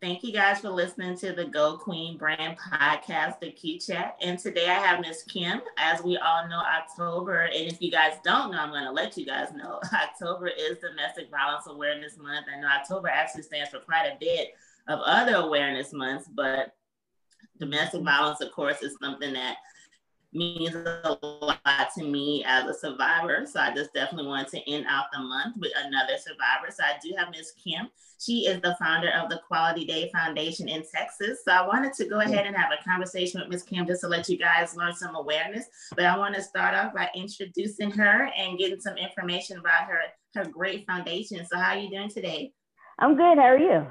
Thank you guys for listening to the Geaux Queen Brand podcast, the Q Chat. And today I have Miss Kym. As we all know, October, and if you guys don't know, I'm going to let you guys know October is Domestic Violence Awareness Month. I know October actually stands for quite a bit of other awareness months, but domestic violence, of course, is something that means a lot to me as a survivor. So I just definitely wanted to end out the month with another survivor. So I do have Miss Kym. She is the founder of the Quality Day Foundation in Texas. So I wanted to go mm. ahead and have a conversation with Miss Kym just to let you guys learn some awareness. But I want to start off by introducing her and getting some information about her her great foundation. So how are you doing today? I'm good. How are you?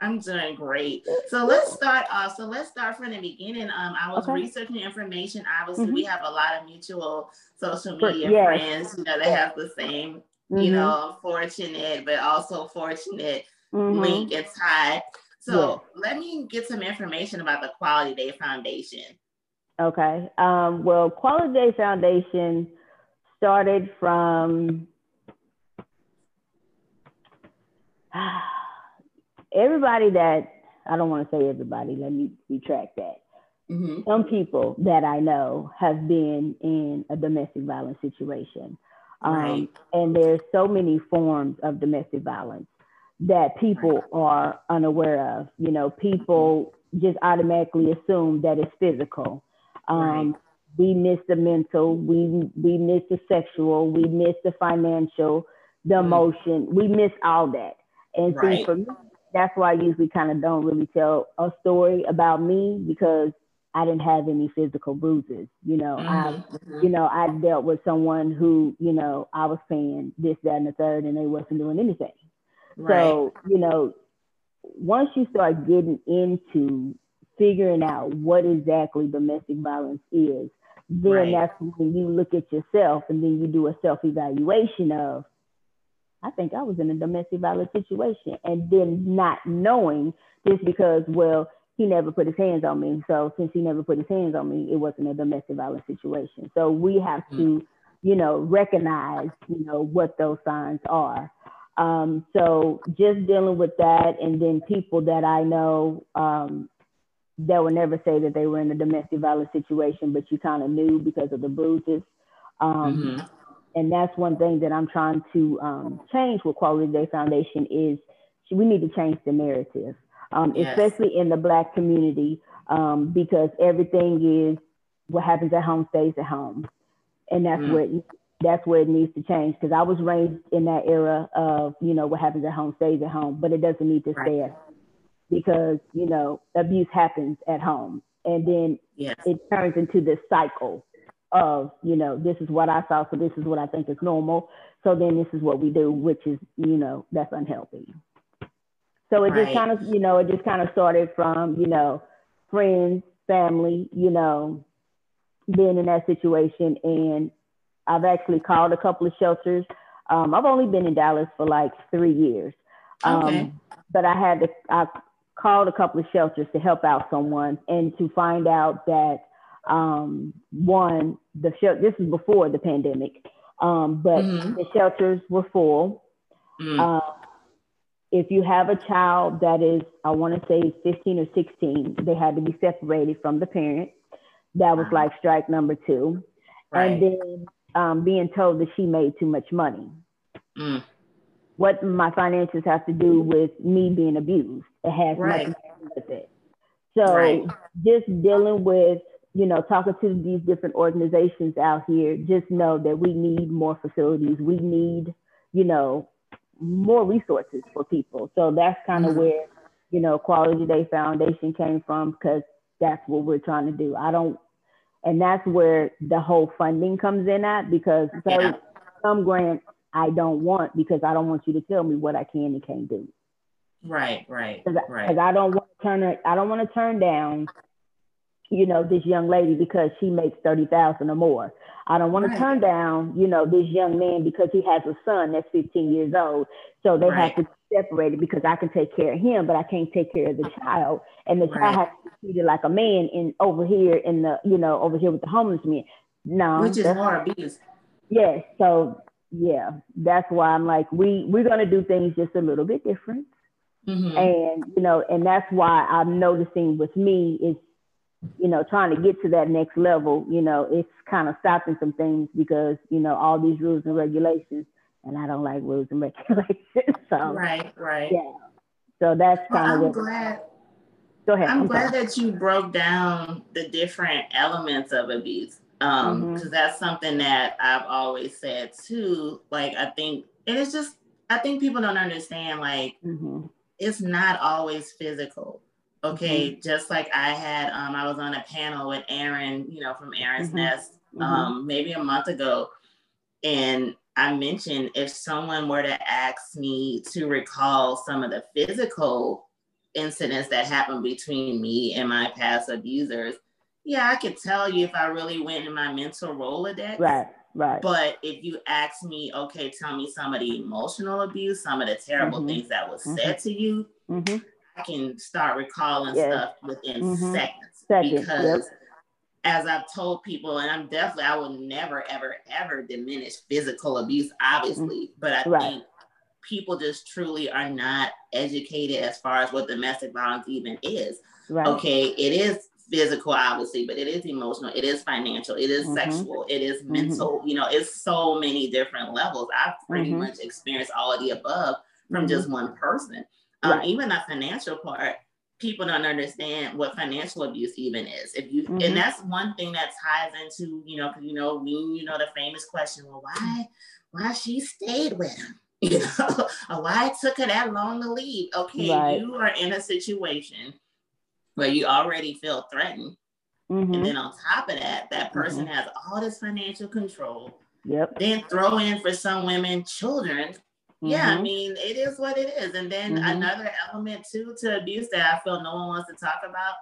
I'm doing great. So let's start off. So let's start from the beginning. Um, I was okay. researching information. Obviously, mm-hmm. we have a lot of mutual social media yes. friends, you know, they have the same, mm-hmm. you know, fortunate, but also fortunate mm-hmm. link and tie. So let me get some information about the Quality Day Foundation. Okay. Um, well, Quality Day Foundation started from everybody that I don't want to say everybody, let me retract that. Mm-hmm. Some people that I know have been in a domestic violence situation. Um, right. And there's so many forms of domestic violence that people are unaware of. You know, people just automatically assume that it's physical. Um, right. We miss the mental, we we miss the sexual, we miss the financial, the mm. emotion, we miss all that. And see, for me, that's why I usually kind of don't really tell a story about me because I didn't have any physical bruises. You know, mm-hmm. I, mm-hmm. you know, I dealt with someone who, you know, I was paying this, that, and the third, and they wasn't doing anything. Right. So, you know, once you start getting into figuring out what exactly domestic violence is, then right. that's when you look at yourself and then you do a self evaluation of I think I was in a domestic violence situation and then not knowing just because, well, he never put his hands on me. So since he never put his hands on me, it wasn't a domestic violence situation. So we have to, mm. you know, recognize, you know, what those signs are. Um, so just dealing with that, and then people that I know um, that would never say that they were in a domestic violence situation, but you kind of knew because of the bruises. Um, mm-hmm and that's one thing that I'm trying to um, change with Quality Day Foundation is we need to change the narrative, um, yes. especially in the Black community, um, because everything is what happens at home stays at home, and that's mm. where that's where it needs to change. Because I was raised in that era of you know what happens at home stays at home, but it doesn't need to right. stay at because you know abuse happens at home, and then yes. it turns into this cycle of, you know, this is what I saw, so this is what I think is normal. So then this is what we do, which is, you know, that's unhealthy. So it right. just kind of, you know, it just kind of started from, you know, friends, family, you know, being in that situation. And I've actually called a couple of shelters. Um, I've only been in Dallas for like three years. Um, okay. But I had to, I called a couple of shelters to help out someone and to find out that um, one, the shelter, this is before the pandemic, um, but mm-hmm. the shelters were full. Mm. Uh, if you have a child that is, I want to say 15 or 16, they had to be separated from the parent. That was like strike number two. Right. And then um, being told that she made too much money. Mm. What my finances have to do with me being abused, it has right. nothing to do with it. So right. just dealing with you know, talking to these different organizations out here, just know that we need more facilities. We need, you know, more resources for people. So that's kind of mm-hmm. where, you know, Quality Day Foundation came from because that's what we're trying to do. I don't, and that's where the whole funding comes in at because yeah. some grants I don't want because I don't want you to tell me what I can and can't do. Right, right, Cause, right. Because I don't want to turn, I don't want to turn down you know, this young lady because she makes 30,000 or more. I don't want right. to turn down, you know, this young man because he has a son that's 15 years old. So they right. have to be separated because I can take care of him, but I can't take care of the child. And the right. child has to be treated like a man in over here in the, you know, over here with the homeless men. No. Which is more abuse. Yes. So yeah, that's why I'm like, we we're gonna do things just a little bit different. Mm-hmm. And, you know, and that's why I'm noticing with me is, you know, trying to get to that next level, you know, it's kind of stopping some things because, you know, all these rules and regulations, and I don't like rules and regulations. so, right, right. Yeah. So that's kind well, of I'm glad. Go ahead. I'm, I'm glad sorry. that you broke down the different elements of abuse. Um, because mm-hmm. that's something that I've always said too. Like I think, and it's just I think people don't understand. Like mm-hmm it's not always physical. Okay, mm-hmm. just like I had, um, I was on a panel with Aaron, you know, from Aaron's mm-hmm. Nest, mm-hmm. um, maybe a month ago, and I mentioned if someone were to ask me to recall some of the physical incidents that happened between me and my past abusers, yeah, I could tell you if I really went in my mental Rolodex. Right. Right. But if you ask me, okay, tell me some of the emotional abuse, some of the terrible mm-hmm. things that was mm-hmm. said to you, mm-hmm. I can start recalling yes. stuff within mm-hmm. seconds. seconds. Because yep. as I've told people, and I'm definitely, I will never, ever, ever diminish physical abuse, obviously, mm-hmm. but I right. think people just truly are not educated as far as what domestic violence even is. Right. Okay, it is physical, obviously, but it is emotional, it is financial, it is mm-hmm. sexual, it is mm-hmm. mental. You know, it's so many different levels. I've pretty mm-hmm. much experienced all of the above from mm-hmm. just one person. Um, right. Even the financial part, people don't understand what financial abuse even is. If you, and mm-hmm. that's one thing that ties into, you know, you know, we, you know, the famous question, well, why, why she stayed with him? You know, why it took her that long to leave? Okay, right. you are in a situation where you already feel threatened. Mm-hmm. And then on top of that, that person mm-hmm. has all this financial control. Yep. Then throw in for some women children. Mm-hmm. Yeah, I mm-hmm. mean, it is what it is. And then mm-hmm. another element too to abuse that I feel no one wants to talk about.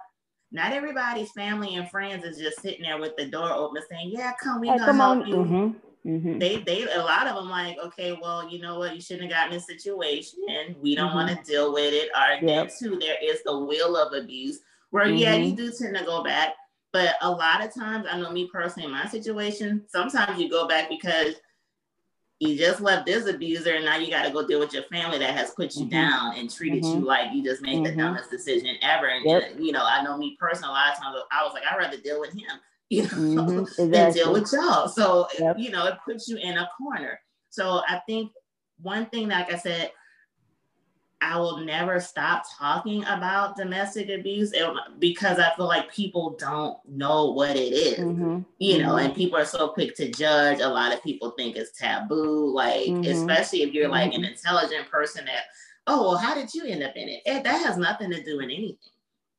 Not everybody's family and friends is just sitting there with the door open saying, Yeah, come, we hey, gonna come help on. you. Mm-hmm. Mm-hmm. They they a lot of them like, okay, well, you know what, you shouldn't have gotten in this situation. We don't mm-hmm. want to deal with it. Or yep. too, there is the wheel of abuse where mm-hmm. yeah, you do tend to go back. But a lot of times, I know me personally in my situation, sometimes you go back because you just left this abuser and now you got to go deal with your family that has put you mm-hmm. down and treated you mm-hmm. like you just made the mm-hmm. dumbest decision ever. And yep. you know, I know me personally, a lot of times I was like, I'd rather deal with him you know, mm-hmm, exactly. than deal with y'all. So, yep. you know, it puts you in a corner. So I think one thing, like I said, I will never stop talking about domestic abuse because I feel like people don't know what it is, mm-hmm. you know, mm-hmm. and people are so quick to judge. A lot of people think it's taboo, like, mm-hmm. especially if you're like an mm-hmm. intelligent person that, oh, well, how did you end up in it? it that has nothing to do with anything.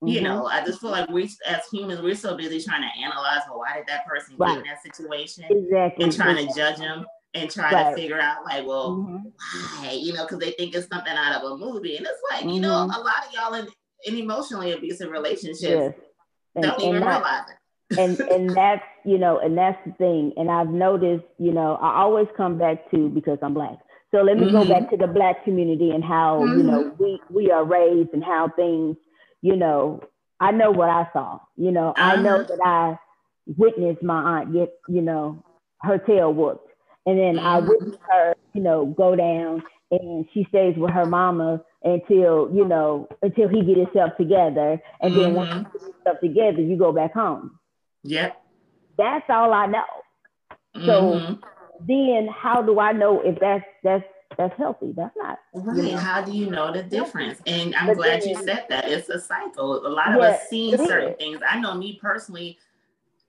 You mm-hmm. know, I just feel like we as humans, we're so busy trying to analyze, well, why did that person right. get in that situation? Exactly. And trying to judge them and try right. to figure out, like, well, mm-hmm. why? You know, because they think it's something out of a movie. And it's like, mm-hmm. you know, mm-hmm. a lot of y'all in, in emotionally abusive relationships yes. and, don't and even that, realize it. and and that's you know, and that's the thing. And I've noticed, you know, I always come back to because I'm black. So let me mm-hmm. go back to the black community and how you know mm-hmm. we we are raised and how things you know, I know what I saw. You know, uh-huh. I know that I witnessed my aunt get, you know, her tail whooped. And then mm-hmm. I witnessed her, you know, go down and she stays with her mama until, you know, until he get himself together. And mm-hmm. then once mm-hmm. he get himself together, you go back home. Yep. That's all I know. Mm-hmm. So then how do I know if that's that's that's healthy. That's not right. You know. How do you know the difference? And I'm but glad then, you said that. It's a cycle. A lot of us seeing certain is. things. I know me personally,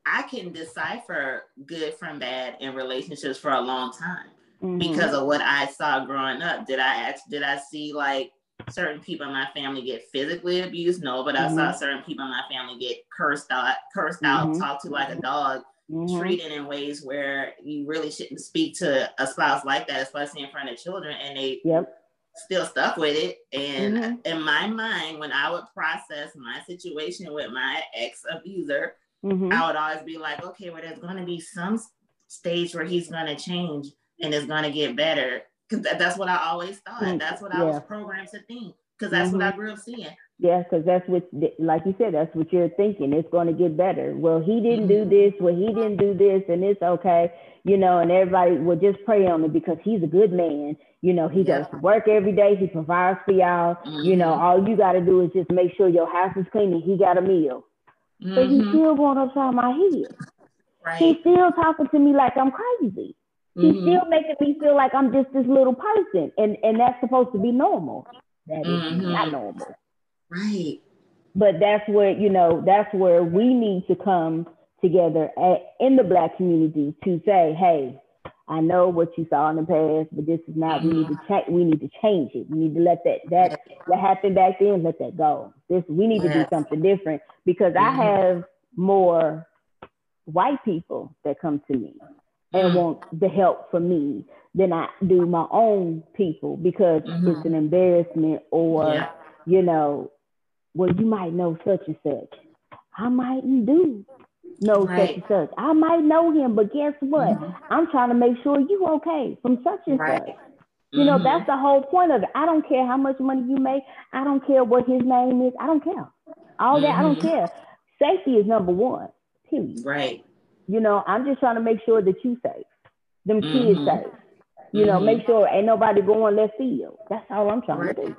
I can decipher good from bad in relationships for a long time mm-hmm. because of what I saw growing up. Did I act, did I see like certain people in my family get physically abused? No, but I mm-hmm. saw certain people in my family get cursed out, cursed mm-hmm. out, talked to like a dog mm-hmm. treated in ways where you really shouldn't speak to a spouse like that, especially in front of children, and they yep. still stuck with it. And mm-hmm. in my mind, when I would process my situation with my ex abuser, mm-hmm. I would always be like, okay, well, there's going to be some stage where he's going to change and it's going to get better. Because that's what I always thought. Mm, that's what I was programmed to think. Because that's what I mm-hmm. grew up seeing. Yeah, because that's what, like you said, that's what you're thinking. It's going to get better. Well, he didn't do mm-hmm. this. Well, he didn't do this, and it's okay, you know. And everybody will just pray on him because he's a good man. You know, he yeah. goes to work every day. He provides for y'all. Mm-hmm. You know, mm-hmm. all you got to do is just make sure your house is clean and he got a meal. Mm-hmm. But he's still going upside my head. Right. He's still talking to me like I'm crazy. He's mm-hmm. still making me feel like I'm just this little person, and and that's supposed to be normal. That is mm-hmm. not normal. Right. But that's where, you know, that's where we need to come together at, in the Black community to say, hey, I know what you saw in the past, but this is not. We need to mm-hmm. change. We need to change it. We need to let that that what happened back then. Let that go. This we need to do something different because mm-hmm. I have more white people that come to me and mm-hmm. want the help from me than I do my own people because mm-hmm. it's an embarrassment or yeah. you know well, you might know such and such. I mightn't do know right. such and such. I might know him, but guess what? Mm-hmm. I'm trying to make sure you okay from such and right. such. You mm-hmm. know, that's the whole point of it. I don't care how much money you make. I don't care what his name is. I don't care. All that, mm-hmm. I don't mm-hmm. care. Safety is number one. Period. Right. You know, I'm just trying to make sure that you safe. Them kids mm-hmm. safe. You know, make mm-hmm. sure ain't nobody going left field. That's all I'm trying right. to do.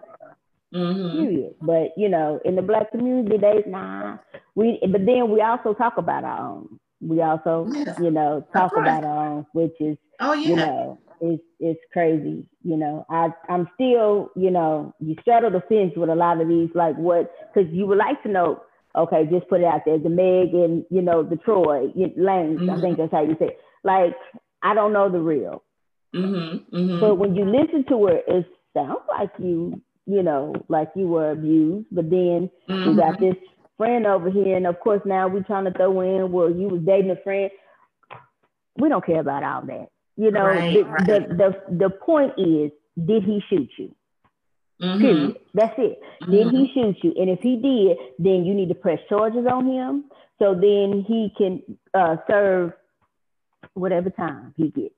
Mm-hmm. Period. But you know, in the black community, they nah. We but then we also talk about our own. We also, yeah. you know, talk about our own, which is oh yeah. You know, it's it's crazy. You know, I I'm still, you know, you straddle the fence with a lot of these, like what because you would like to know, okay, just put it out there. The Meg and you know, the Troy Lanes, mm-hmm. I think that's how you say it. Like, I don't know the real. Mm-hmm. Mm-hmm. But when you listen to it, it sounds like you you know, like you were abused. But then mm-hmm. we got mm-hmm. this friend over here, and of course now we're trying to throw in, well, you was dating a friend. We don't care about all that. You know, right, the, right. the, the the point is, did he shoot you? Mm-hmm. Period. That's it. Mm-hmm. Did he shoot you? And if he did, then you need to press charges on him. So then he can uh, serve whatever time he gets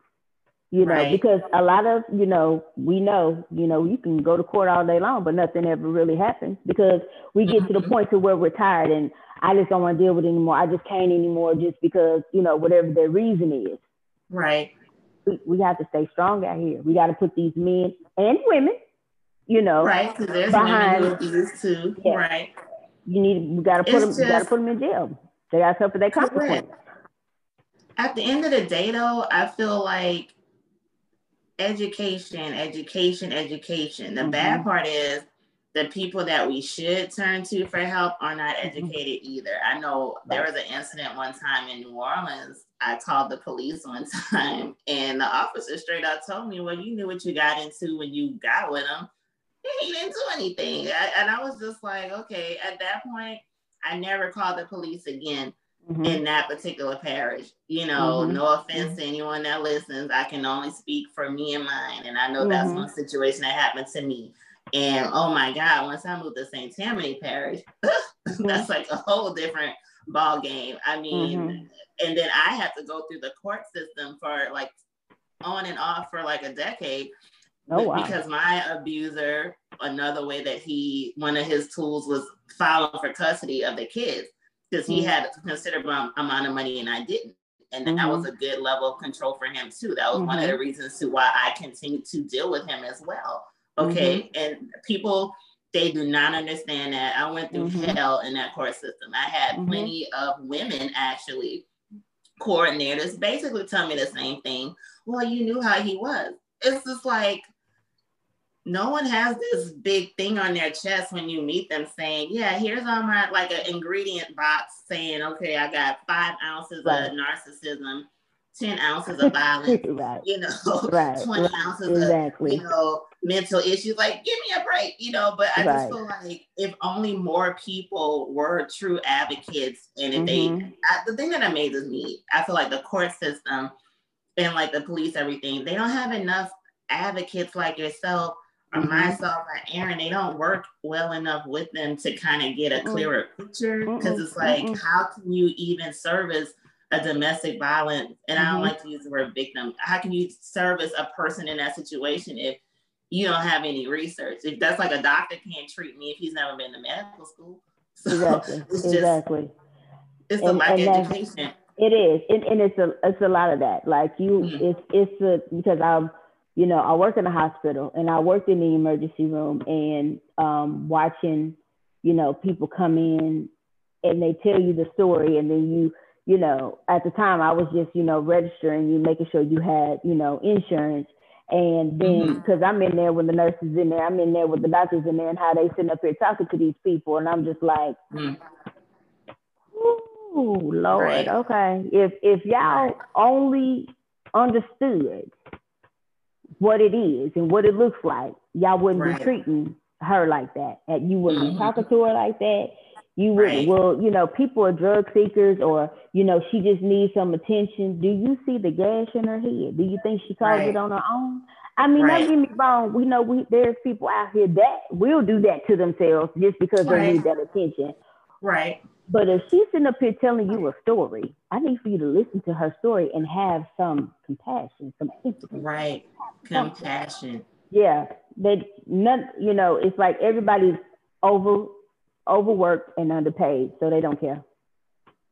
you know, right. because a lot of, you know, we know, you know, you can go to court all day long, but nothing ever really happens because we get to the mm-hmm. point to where we're tired and I just don't want to deal with it anymore. I just can't anymore just because, you know, whatever their reason is. Right. We, we have to stay strong out here. We got to put these men and women, you know, right? Because there's behind, women who abuse too, yeah. right? You need, we got to put it's them, just, got to put them in jail. They got to suffer their consequences. At the end of the day, though, I feel like education, education, education. The mm-hmm. bad part is the people that we should turn to for help are not mm-hmm. educated mm-hmm. either. I know there was an incident one time in New Orleans. I called the police one time, and the officer straight up told me, Well, you knew what you got into when you got with him. He didn't do anything. I, and I was just like, Okay, at that point, I never called the police again mm-hmm. in that particular parish. You know, mm-hmm. no offense to anyone that listens. I can only speak for me and mine. And I know that's mm-hmm. one situation that happened to me. And oh my God, once I moved to St. Tammany Parish, that's like a whole different ball game. I mean, mm-hmm. and then I had to go through the court system for like on and off for like a decade. Oh, wow. Because my abuser, another way that he, one of his tools was filing for custody of the kids because he mm-hmm. had a considerable amount of money and I didn't. And mm-hmm. that was mm-hmm. a good level of control for him too. That was one of the mm-hmm. reasons to why I continued to deal with him as well. Okay. Mm-hmm. And people, they do not understand that. I went through hell in that court system. I had plenty of women actually, coordinators, basically tell me the same thing. Well, you knew how he was. It's just like, no one has this big thing on their chest when you meet them saying, Yeah, here's on my like an ingredient box saying, Okay, I got five ounces right. of narcissism, 10 ounces of violence, right. you know, right. 20 right. ounces exactly. of, you know, mental issues. Like, give me a break, you know. But I just feel like if only more people were true advocates and if mm-hmm. they, I, the thing that amazes me, I feel like the court system and like the police, everything, they don't have enough advocates like yourself or mm-hmm. myself or Aaron, they don't work well enough with them to kind of get a clearer picture because it's like, how can you even service a domestic violence? And mm-hmm. I don't mm-hmm. like to use the word victim. How can you service a person in that situation if you don't have any research. If that's like a doctor can't treat me if he's never been to medical school. So exactly. It's just, exactly. It's and, a lack of education. It is, and, and it's a it's a lot of that. Like you, mm-hmm. it's it's a because I'm, you know, I work in a hospital and I worked in the emergency room and um, watching, you know, people come in and they tell you the story and then you you know, at the time I was just, you know, registering you, making sure you had, you know, insurance. And then, because mm-hmm. I'm in there when the nurses in there, I'm in there with the doctors in there, and how they sitting up here talking to these people, and I'm just like, mm. "Ooh, Lord, right. okay." If if y'all only understood what it is and what it looks like, y'all wouldn't right. be treating her like that. And you wouldn't mm-hmm. be talking to her like that. You would, right. well, you know, people are drug seekers or, you know, she just needs some attention. Do you see the gash in her head? Do you think she caused right. it on her own? I mean, right. don't get me wrong. We know we there's people out here that will do that to themselves just because they need that attention. Right. But if she's sitting up here telling you a story, I need for you to listen to her story and have some compassion, some empathy. Right. Compassion. Yeah. That none, you know, it's like everybody's over overworked and underpaid, so they don't care.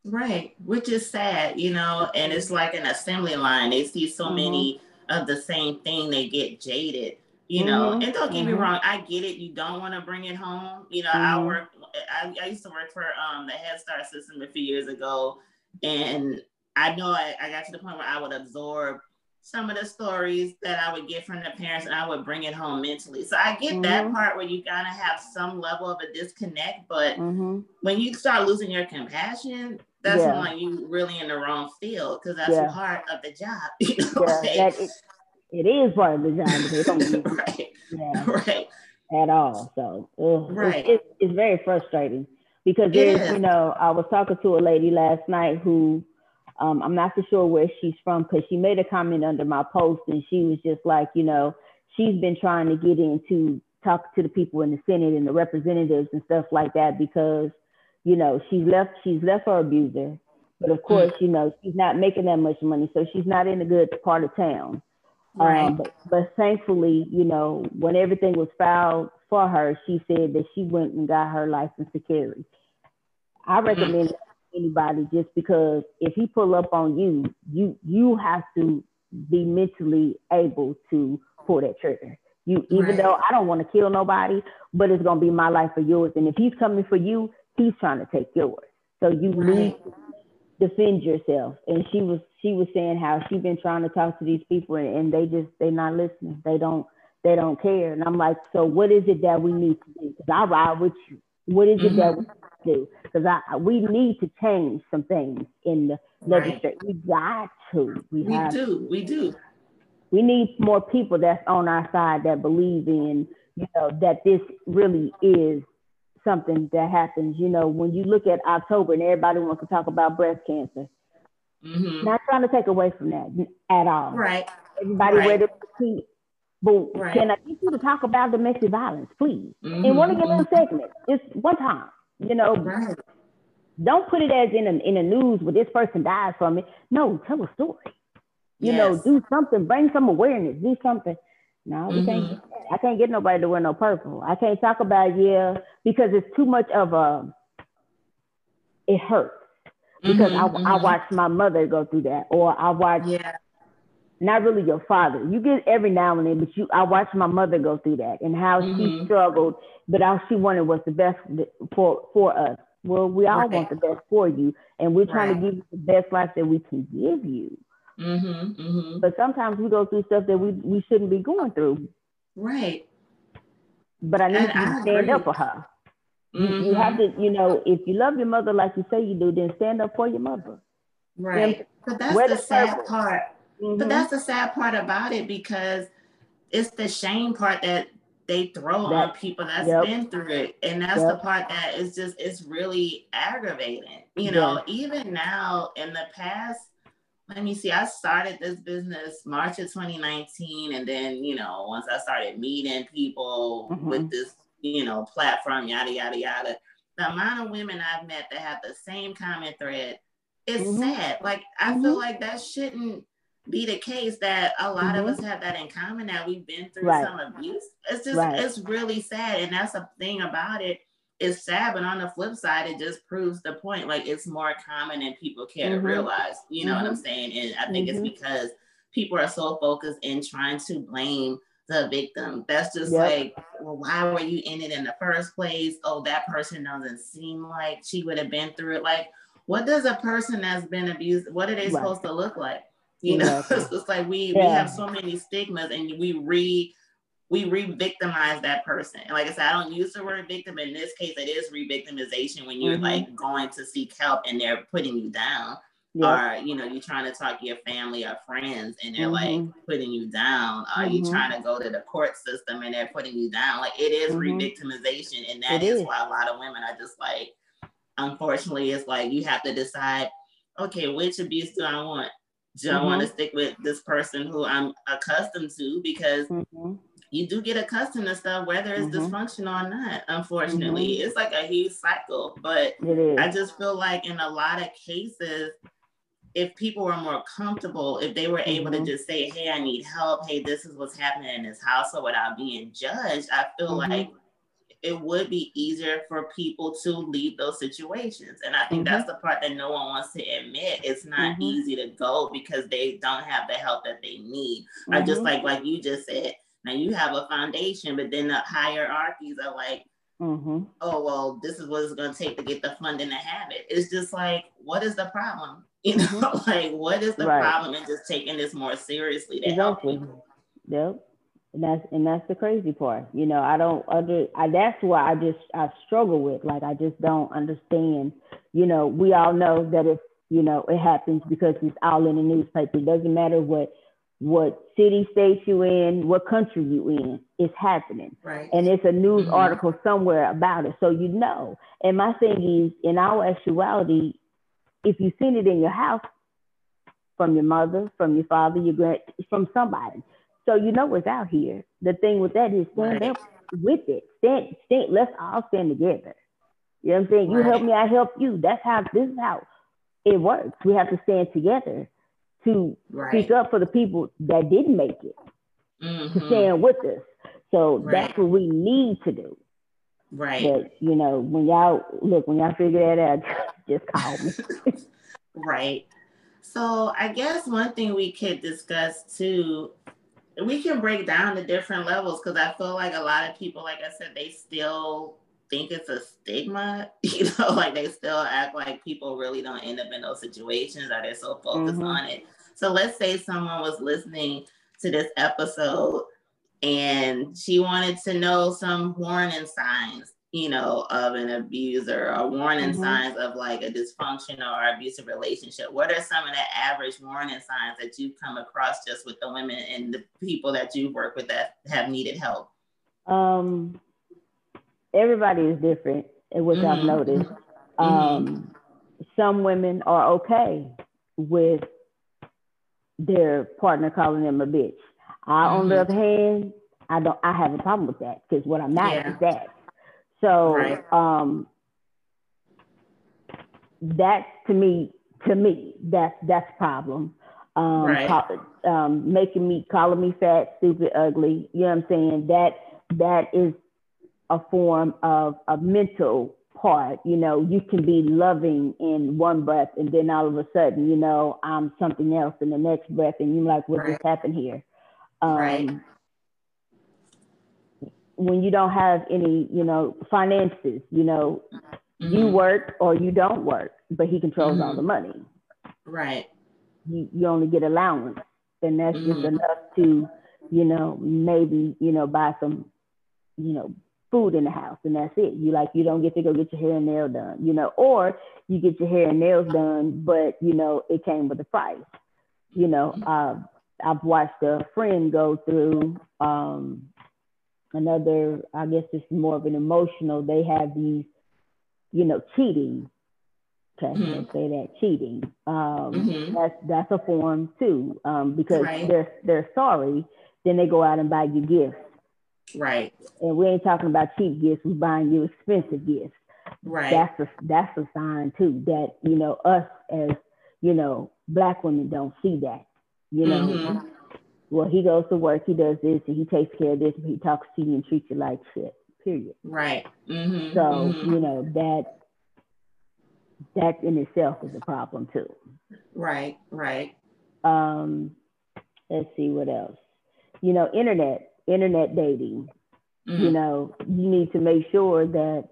Right, which is sad, you know, and it's like an assembly line. They see so mm-hmm. many of the same thing, they get jaded, you know. Mm-hmm. And don't get mm-hmm. me wrong, I get it. You don't want to bring it home. You know, I mm-hmm. work, I, I, used to work for um, the Head Start system a few years ago, and I know I, I got to the point where I would absorb some of the stories that I would get from the parents and I would bring it home mentally. So I get mm-hmm. that part where you gotta have some level of a disconnect, but mm-hmm. when you start losing your compassion, that's yeah. when you really in the wrong field because that's yeah. part of the job. You know yeah, is, it is part of the job. right. Yeah. Right. At all. So ugh, right. It's, it's, it's, very frustrating because there's, you know, I was talking to a lady last night who um, I'm not for sure where she's from because she made a comment under my post and she was just like, you know, she's been trying to get into talk to the people in the Senate and the representatives and stuff like that because, you know, she's left she's left her abuser. But of course, you know, she's not making that much money, so she's not in a good part of town. Right. Um, but, but thankfully, you know, when everything was filed for her, she said that she went and got her license to carry. I recommend anybody just because if he pull up on you, you you have to be mentally able to pull that trigger. You even right. though I don't want to kill nobody, but it's gonna be my life or yours. And if he's coming for you, he's trying to take yours. So you right. need to defend yourself. And she was she was saying how she been trying to talk to these people and, and they just they're not listening. They don't they don't care. And I'm like, so what is it that we need to do? Because I ride with you. What is it that mm-hmm. we do because I we need to change some things in the right. legislature. We got to. We, we have, do. We do. We need more people that's on our side that believe in you know that this really is something that happens. You know, when you look at October and everybody wants to talk about breast cancer. Mm-hmm. Not trying to take away from that at all. Right. Everybody right. ready to keep but right. can I get you to talk about domestic violence, please? Mm-hmm. In one of your little segments, just one time. You know, right. don't put it as in a, in the news where this person dies from it. No, tell a story. You yes. know, do something, bring some awareness, do something. No, we mm-hmm. can't. I can't get nobody to wear no purple. I can't talk about yeah because it's too much of a. It hurts because mm-hmm, I, mm-hmm. I watched my mother go through that, or I watched yeah not really your father. You get every now and then, but you I watched my mother go through that and how mm-hmm. she struggled, but all she wanted was the best for for us. Well, we all right. want the best for you, and we're trying right. to give you the best life that we can give you. Mm-hmm, mm-hmm. But sometimes we go through stuff that we we shouldn't be going through. Right. But I need and to stand up for her. Mm-hmm. You have to, you know, if you love your mother like you say you do, then stand up for your mother. Right. but that's the sad part Mm-hmm. But that's the sad part about it because it's the shame part that they throw that, on people that's yep. been through it. And that's yep. the part that is just it's really aggravating. You know, even now in the past, let me see, I started this business March of 2019. And then, you know, once I started meeting people mm-hmm. with this, you know, platform, yada, yada, yada, the amount of women I've met that have the same common thread, it's mm-hmm. sad. Like I feel mm-hmm. like that shouldn't be the case that a lot mm-hmm. of us have that in common that we've been through right. some abuse. It's just right. it's really sad. And that's a thing about it. It's sad, but on the flip side, it just proves the point. Like it's more common than people care mm-hmm. to realize. You know mm-hmm. what I'm mm-hmm. saying? And I think it's mm-hmm. because people are so focused in trying to blame the victim. That's just yep. like, well, why were you in it in the first place? Oh, that person doesn't seem like she would have been through it. Like, what does a person that's been abused, what are they right. supposed to look like? You exactly. know, it's just like we yeah. we have so many stigmas and we re we re-victimize that person. And like I said, I don't use the word victim. In this case, it is re-victimization when you're mm-hmm. like going to seek help and they're putting you down or you know you're trying to talk to your family or friends and they're mm-hmm. like putting you down are mm-hmm. you trying to go to the court system and they're putting you down like it is mm-hmm. re-victimization and that is, is why a lot of women are just like unfortunately it's like you have to decide okay which abuse do i want do i want to mm-hmm. stick with this person who i'm accustomed to because mm-hmm. you do get accustomed to stuff whether it's mm-hmm. dysfunctional or not unfortunately it's like a huge cycle but i just feel like in a lot of cases if people were more comfortable, if they were able mm-hmm. to just say, Hey, I need help. Hey, this is what's happening in this household without being judged, I feel mm-hmm. like it would be easier for people to leave those situations. And I think mm-hmm. that's the part that no one wants to admit. It's not mm-hmm. easy to go because they don't have the help that they need. Or just mm-hmm. like like you just said, now you have a foundation, but then the hierarchies are like, Mm-hmm. oh well this is what it's going to take to get the funding to have it it's just like what is the problem you know, mm-hmm. like what is the right. problem in just taking this more seriously to exactly. help people? Yep. And that's and that's the crazy part. You know, I don't under I that's why I just I struggle with. Like I just don't understand. You know, we all know that if you know it happens because it's all in the newspaper. It doesn't matter what what city, state you in, what country you in, it's happening. Right. And it's a news mm-hmm. article somewhere about it. So you know. And my thing is, in our actuality, if you've seen it in your house from your mother, from your father, your grand, from somebody. So you know what's out here. The thing with that is stand right. up with it. Stand, stand, let's all stand together. You know what I'm saying? You help me, I help you. That's how this is how it works. We have to stand together to right. speak up for the people that didn't make it, mm-hmm. to stand with us. So right. that's what we need to do. Right. But you know, when y'all look, when y'all figure that out, just call me. right. So I guess one thing we could discuss too, we can break down the different levels because I feel like a lot of people, like I said, they still think it's a stigma. You know, like they still act like people really don't end up in those situations or they're so focused mm-hmm. on it. So let's say someone was listening to this episode and she wanted to know some warning signs you know of an abuser or warning mm-hmm. signs of like a dysfunctional or abusive relationship what are some of the average warning signs that you've come across just with the women and the people that you work with that have needed help um everybody is different which mm-hmm. i've noticed mm-hmm. um some women are okay with their partner calling them a bitch I, mm-hmm. on the mm-hmm. other hand, I don't. I have a problem with that because what I'm not yeah. is that. So, right. um, that to me, to me, that's that's problem. Um, right. call, um, making me calling me fat, stupid, ugly. You know what I'm saying? That that is a form of a mental part. You know, you can be loving in one breath, and then all of a sudden, you know, I'm something else in the next breath, and you're like, what right. just happened here? Um, right. When you don't have any, you know, finances, you know, mm-hmm. you work or you don't work, but he controls mm-hmm. all the money. Right. You, you only get allowance, and that's mm-hmm. just enough to, you know, maybe, you know, buy some, you know, food in the house and that's it. You like you don't get to go get your hair and nail done, you know, or you get your hair and nails done, but you know, it came with a price. You know, uh, I've watched a friend go through um, another, I guess it's more of an emotional, they have these, you know, cheating. Okay, mm-hmm. let's say that cheating. Um, mm-hmm. That's that's a form too, um, because right. they're they're sorry. Then they go out and buy you gifts. Right. And we ain't talking about cheap gifts. We're buying you expensive gifts. Right. That's a that's a sign too that you know us as you know black women don't see that You know, mm-hmm. Well, he goes to work, he does this, and he takes care of this, he talks to you and treats you like shit. Period. Right. Mm-hmm. So mm-hmm. you know that that in itself is a problem too. Right. Right. Um, let's see what else. You know, internet, internet dating. Mm-hmm. You know, you need to make sure that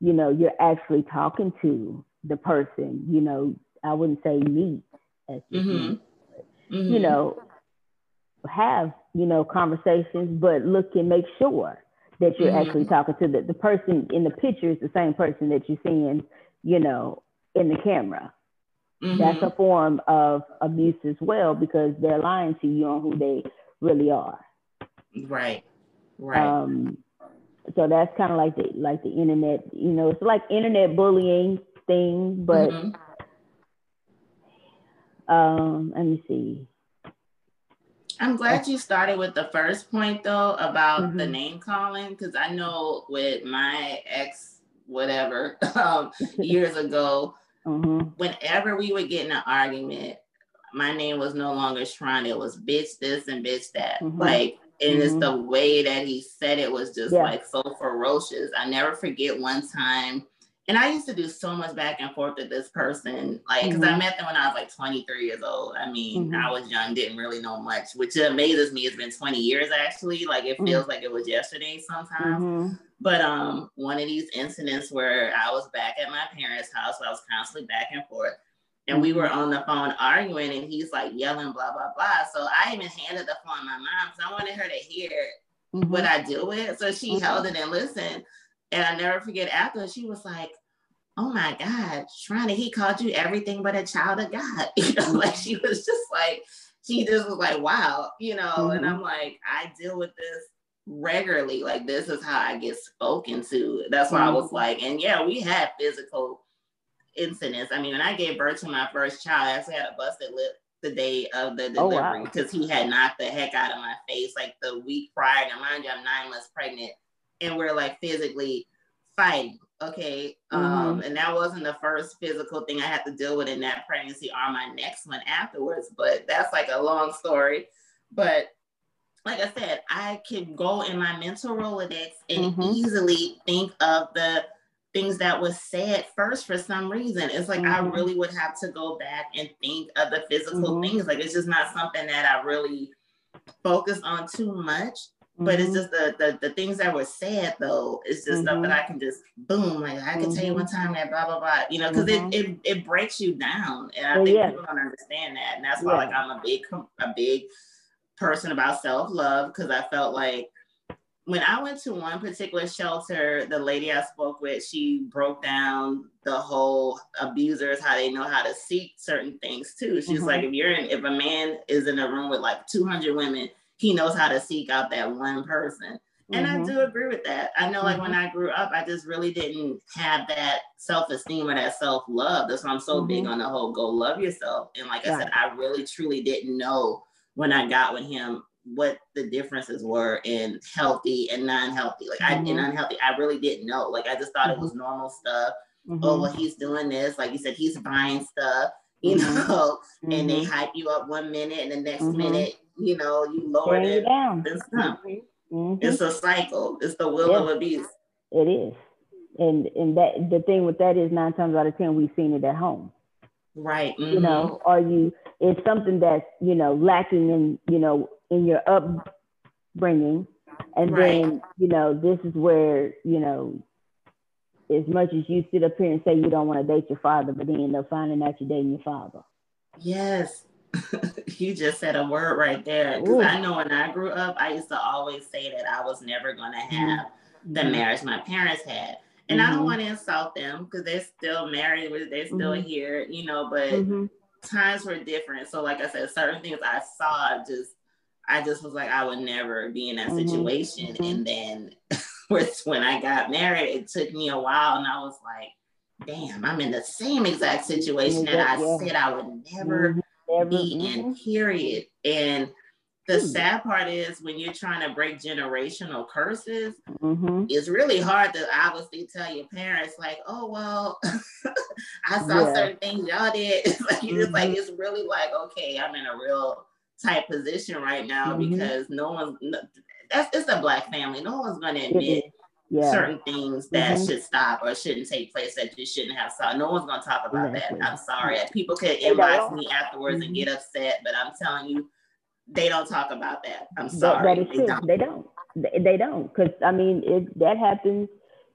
you know you're actually talking to the person. You know, I wouldn't say meet as mm-hmm. you mm-hmm. know have you know conversations, but look and make sure that you're mm-hmm. actually talking to the, the person in the picture is the same person that you're seeing, you know, in the camera. Mm-hmm. That's a form of abuse as well because they're lying to you on who they really are. Right. Right. Um, so that's kind of like the like the internet, you know, it's like internet bullying thing, but mm-hmm. um, let me see. I'm glad you started with the first point though about mm-hmm. the name calling because I know with my ex whatever um, years ago, mm-hmm. whenever we would get in an argument, my name was no longer Shrina. It was bitch this and bitch that. Mm-hmm. Like, and it's mm-hmm. the way that he said it was just yeah. like so ferocious. I never forget one time and I used to do so much back and forth with this person, like because mm-hmm. I met them when I was like 23 years old. I mean, mm-hmm. I was young, didn't really know much, which amazes me. It's been 20 years actually. Like it feels mm-hmm. like it was yesterday sometimes. Mm-hmm. But um, one of these incidents where I was back at my parents' house, so I was constantly back and forth, and we were mm-hmm. on the phone arguing, and he's like yelling, blah blah blah. So I even handed the phone to my mom because I wanted her to hear mm-hmm. what I deal with. So she held it and listened. And I never forget after she was like, oh my God, Shrina, he called you everything but a child of God. You know, like she was just like, she just was like, wow, you know, mm-hmm. and I'm like, I deal with this regularly. Like this is how I get spoken to. That's why mm-hmm. I was like, and yeah, we had physical incidents. I mean, when I gave birth to my first child, I actually had a busted lip the day of the delivery because oh, wow. he had knocked the heck out of my face like the week prior. Now, mind you, I'm nine months pregnant, and we're like physically fighting. Okay. Um, mm-hmm. Um, and that wasn't the first physical thing I had to deal with in that pregnancy or my next one afterwards, but that's like a long story. But like I said, I can go in my mental Rolodex and mm-hmm. easily think of the things that was said first for some reason. It's like mm-hmm. I really would have to go back and think of the physical mm-hmm. things. Like it's just not something that I really focus on too much. But it's mm-hmm. just the, the the things that were said though. It's just stuff that mm-hmm. I can just boom. Like I can tell you one time that blah blah blah. You know, because it, it it breaks you down, and I think yeah. people don't understand that, and that's why yeah. like I'm a big a big person about self love because I felt like when I went to one particular shelter, the lady I spoke with, she broke down the whole abusers, how they know how to seek certain things too. She's mm-hmm. like, if you're in, if a man is in a room with like 200 women, he knows how to seek out that one person. And mm-hmm. I do agree with that. I know, like mm-hmm. when I grew up, I just really didn't have that self esteem or that self love. That's why I'm so mm-hmm. big on the whole go love yourself. And like I said, I really truly didn't know when I got with him what the differences were in healthy and non-healthy. Like I in mm-hmm. unhealthy, I really didn't know. Like I just thought it was mm-hmm. normal stuff. Mm-hmm. Oh well, he's doing this. Like you said, he's buying stuff. You know, and they hype you up one minute, and the next minute you know, you lower it down. Mm-hmm. It's a cycle. It's the will of a beast. It is. And and that the thing with that is nine times out of ten we've seen it at home. Right. Mm-hmm. You know, are you it's something that's, you know, lacking in, you know, in your upbringing. And right. then, you know, this is where, you know, as much as you sit up here and say you don't want to date your father, but then end up finding out you're dating your father. Yes. you just said a word right there. Because I know when I grew up, I used to always say that I was never going to mm-hmm. have mm-hmm. the marriage my parents had. And mm-hmm. I don't mm-hmm. want to insult them because they're still married, they're still mm-hmm. here, you know, but mm-hmm. times were different. So, like I said, certain things I saw just, I just was like, I would never be in that situation. And then when I got married, it took me a while and I was like, damn, I'm in the same exact situation that I said I would never be mm-hmm. in, period. And the mm sad part is when you're trying to break generational curses, mm-hmm. it's really hard to obviously tell your parents, like, oh, well, I saw yeah. certain things y'all did. It's like, mm-hmm. it's like, it's really like, okay, I'm in a real tight position right now mm-hmm. because no one that's it's a black family. No one's gonna admit yeah. certain things that mm-hmm. should stop or shouldn't take place that just shouldn't have stopped. No one's gonna talk about exactly. that. I'm sorry. People could inbox me afterwards mm-hmm. and get upset, but I'm telling you, they don't talk about that. I'm sorry. that is true. They don't. They don't. They don't. Because I mean, it that happens.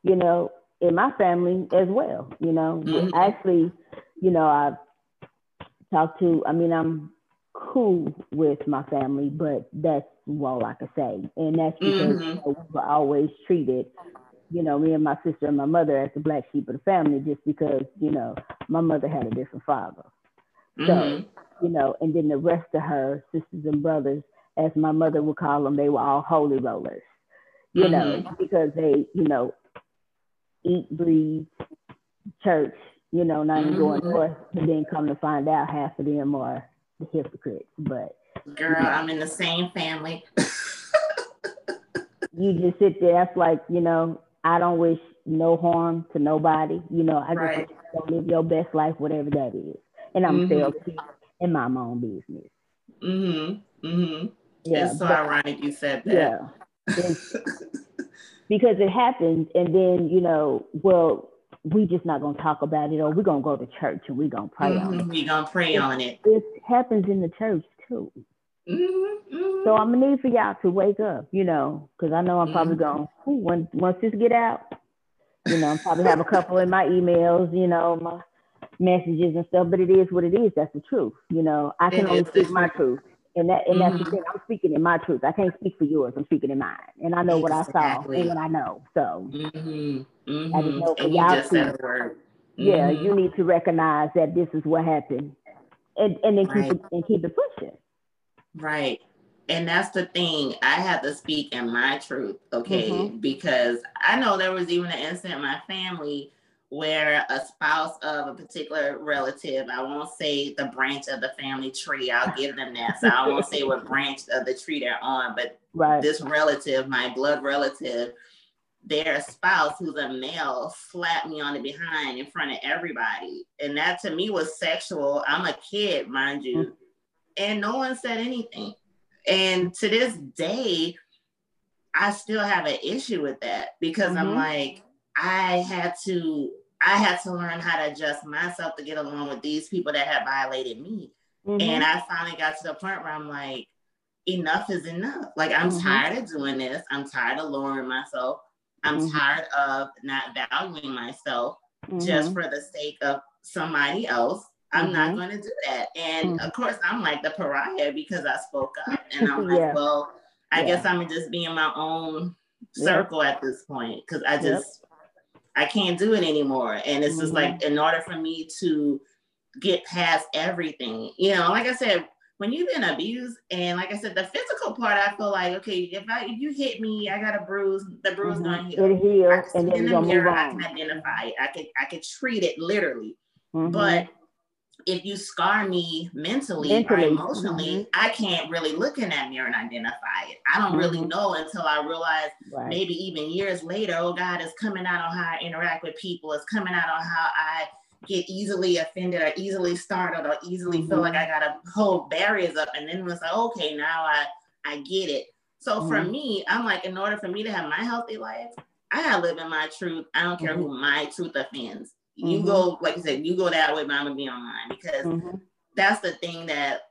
You know, in my family as well. You know, mm-hmm. actually, you know, I've talked to. I mean, I'm cool with my family, but that's all I could say. And that's because mm-hmm. you know, we were always treated, you know, me and my sister and my mother as the black sheep of the family, just because, you know, my mother had a different father. Mm-hmm. So, you know, and then the rest of her sisters and brothers, as my mother would call them, they were all holy rollers, you mm-hmm. know, because they, you know, eat, breathe, church, you know, not even going mm-hmm. north, and then come to find out half of them are the hypocrites. But girl, I'm in the same family. you just sit there. That's like you know, I don't wish no harm to nobody. You know, I just right. want to live your best life, whatever that is, and I'm mm-hmm. in my own business. Mm-hmm. Mm-hmm. Yeah, it's so but, ironic you said that. Yeah. because it happens, and then you know, well, we just not gonna talk about it, or we're gonna go to church and we're gonna pray mm-hmm. on it. We're gonna pray it, on it. It happens in the church too. Mm-hmm, mm-hmm. So I'm gonna need for y'all to wake up, you know, because I know I'm probably going when once this get out, you know, I'm probably have a couple in my emails, you know, my messages and stuff. But it is what it is. That's the truth, you know. I can it only speak my truth. And that and mm-hmm. that's the thing. I'm speaking in my truth. I can't speak for yours. I'm speaking in mine. And I know exactly. what I saw and what I know. So mm-hmm. Mm-hmm. I just know for y'all to, Yeah, you mm-hmm. need to recognize that this is what happened. And and then keep it and keep it pushing. Right. And that's the thing. I have to speak in my truth, okay? Mm-hmm. Because I know there was even an incident in my family where a spouse of a particular relative, I won't say the branch of the family tree, I'll give them that. So I won't say what branch of the tree they're on, but right. this relative, my blood relative, their spouse, who's a male, slapped me on the behind in front of everybody. And that to me was sexual. I'm a kid, mind you. And no one said anything. And to this day, I still have an issue with that because mm-hmm. I'm like, I had to I had to learn how to adjust myself to get along with these people that had violated me. Mm-hmm. And I finally got to the point where I'm like, enough is enough. Like I'm mm-hmm. tired of doing this. I'm tired of lowering myself. I'm mm-hmm. tired of not valuing myself just mm-hmm. for the sake of somebody else. I'm not mm-hmm. going to do that. And of mm-hmm. course, I'm like the pariah because I spoke up. And I'm like, yeah. well, I yeah. guess I'm just being my own circle yep. at this point because I just I can't do it anymore. And it's mm-hmm. just like, mm-hmm. in order for me to get past everything, you know, like I said, when you've been abused, and like I said, the physical part, I feel like, okay, if I if you hit me, I got a bruise, the bruise mm-hmm. gonna heal. It heals, and then in the mirror, I can identify it. I could I could treat it literally. Mm-hmm. But if you scar me mentally, mentally. or emotionally, mm-hmm. I can't really look in that mirror and identify it. I don't mm-hmm. really know until I realize right. maybe even years later, oh God, it's coming out on how I interact with people. It's coming out on how I get easily offended or easily startled or easily mm-hmm. feel like I gotta hold barriers up. And then it's like, okay, now I I get it. So for mm-hmm. me, I'm like, in order for me to have my healthy life, I gotta live in my truth. I don't care who mm-hmm. my truth offends you mm-hmm. go like you said you go that way but i'm gonna be online because mm-hmm. that's the thing that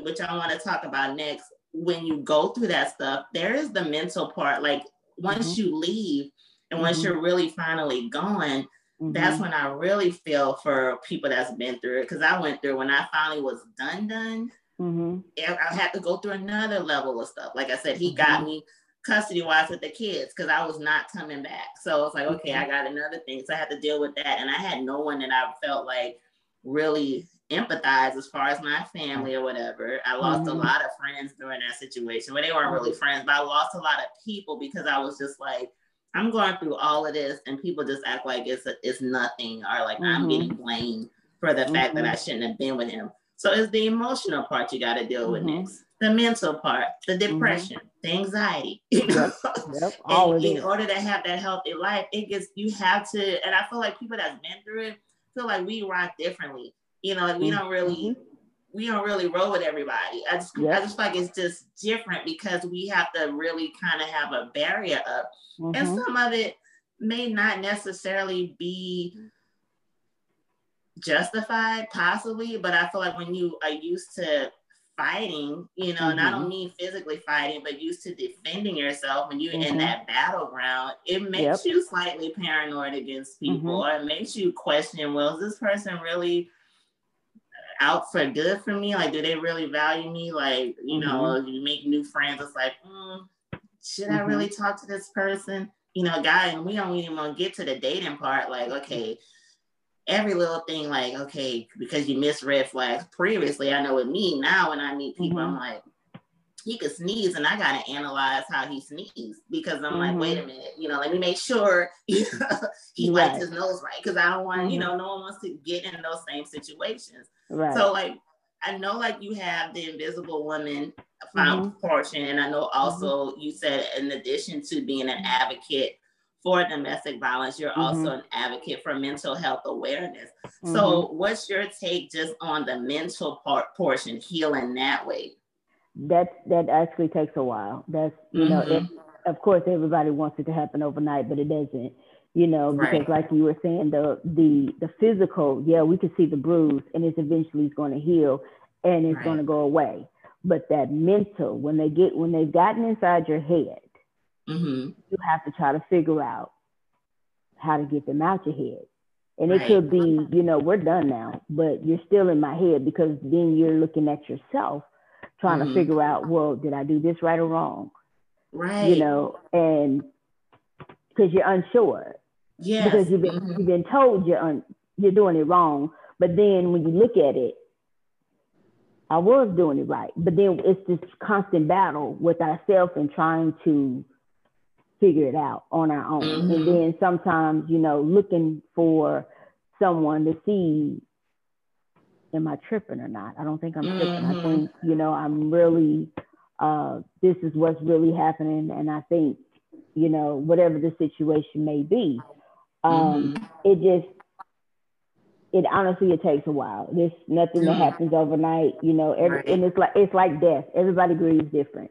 which i want to talk about next when you go through that stuff there is the mental part like once mm-hmm. you leave and once mm-hmm. you're really finally gone that's mm-hmm. when i really feel for people that's been through it because i went through when i finally was done done mm-hmm. i had to go through another level of stuff like i said he got me custody wise with the kids because I was not coming back. So it's like, okay, I got another thing. So I had to deal with that. And I had no one that I felt like really empathize as far as my family or whatever. I lost mm-hmm. a lot of friends during that situation where they weren't really friends, but I lost a lot of people because I was just like, I'm going through all of this and people just act like it's a, it's nothing or like mm-hmm. I'm getting blamed for the mm-hmm. fact that I mm-hmm. shouldn't have been with him. So it's the emotional part you got to deal with mm-hmm. next the mental part, the mm-hmm. depression, mm-hmm. the anxiety. Yep, yep, all in order to have that healthy life, it gets you have to, and I feel like people that's been through it feel like we rock differently. You know, like we mm-hmm. don't really we don't really roll with everybody. I just yep. I just like it's just different because we have to really kind of have a barrier up. Mm-hmm. And some of it may not necessarily be justified, possibly, but I feel like when you are used to fighting, you know, mm-hmm. and I don't mean physically fighting, but used to defending yourself when you're mm-hmm. in that battleground, it makes yep. you slightly paranoid against people, mm-hmm. or it makes you question, well, is this person really out for good for me? Like, do they really value me? Like, you know, mm-hmm. you make new friends, it's like, mm, should I really mm-hmm. talk to this person? You know, guy, and we don't even want to get to the dating part. Like, okay, every little thing, like, okay, because you missed red flags previously. I know with me now, when I meet people, mm-hmm. I'm like, he could sneeze and I gotta analyze how he sneezed because I'm mm-hmm. like, wait a mm-hmm. minute, you know, let me make sure he right. wipes his nose right because I don't want, mm-hmm. you know, no one wants to get in those same situations. Right. So like I know like you have the invisible woman found mm-hmm. portion, and I know also mm-hmm. you said in addition to being an advocate for domestic violence, you're also mm-hmm. an advocate for mental health awareness. So, mm-hmm. what's your take just on the mental part portion, healing that way? That that actually takes a while. That's you know, it, mm-hmm. of course, everybody wants it to happen overnight, but it doesn't. You know, because right. like you were saying, the the the physical, yeah, we can see the bruise, and it's eventually going to heal, and it's right. going to go away. But that mental, when they get when they've gotten inside your head, mm-hmm. you have to try to figure out how to get them out your head. And right. it could be, you know, we're done now, but you're still in my head because then you're looking at yourself trying mm-hmm. to figure out, well, did I do this right or wrong? Right. You know, and because you're unsure. Yeah. Because you've been mm-hmm. you've been told you're un, you're doing it wrong, but then when you look at it, I was doing it right. But then it's this constant battle with ourselves and trying to figure it out on our own. Mm-hmm. And then sometimes, you know, looking for someone to see, am I tripping or not? I don't think I'm mm-hmm. tripping. I mm-hmm. think, you know, I'm really, uh, this is what's really happening. And I think, you know, whatever the situation may be, um, mm-hmm. it just, it honestly it takes a while. There's nothing that mm-hmm. happens overnight, you know. Every, right. And it's like it's like death. Everybody grieves different.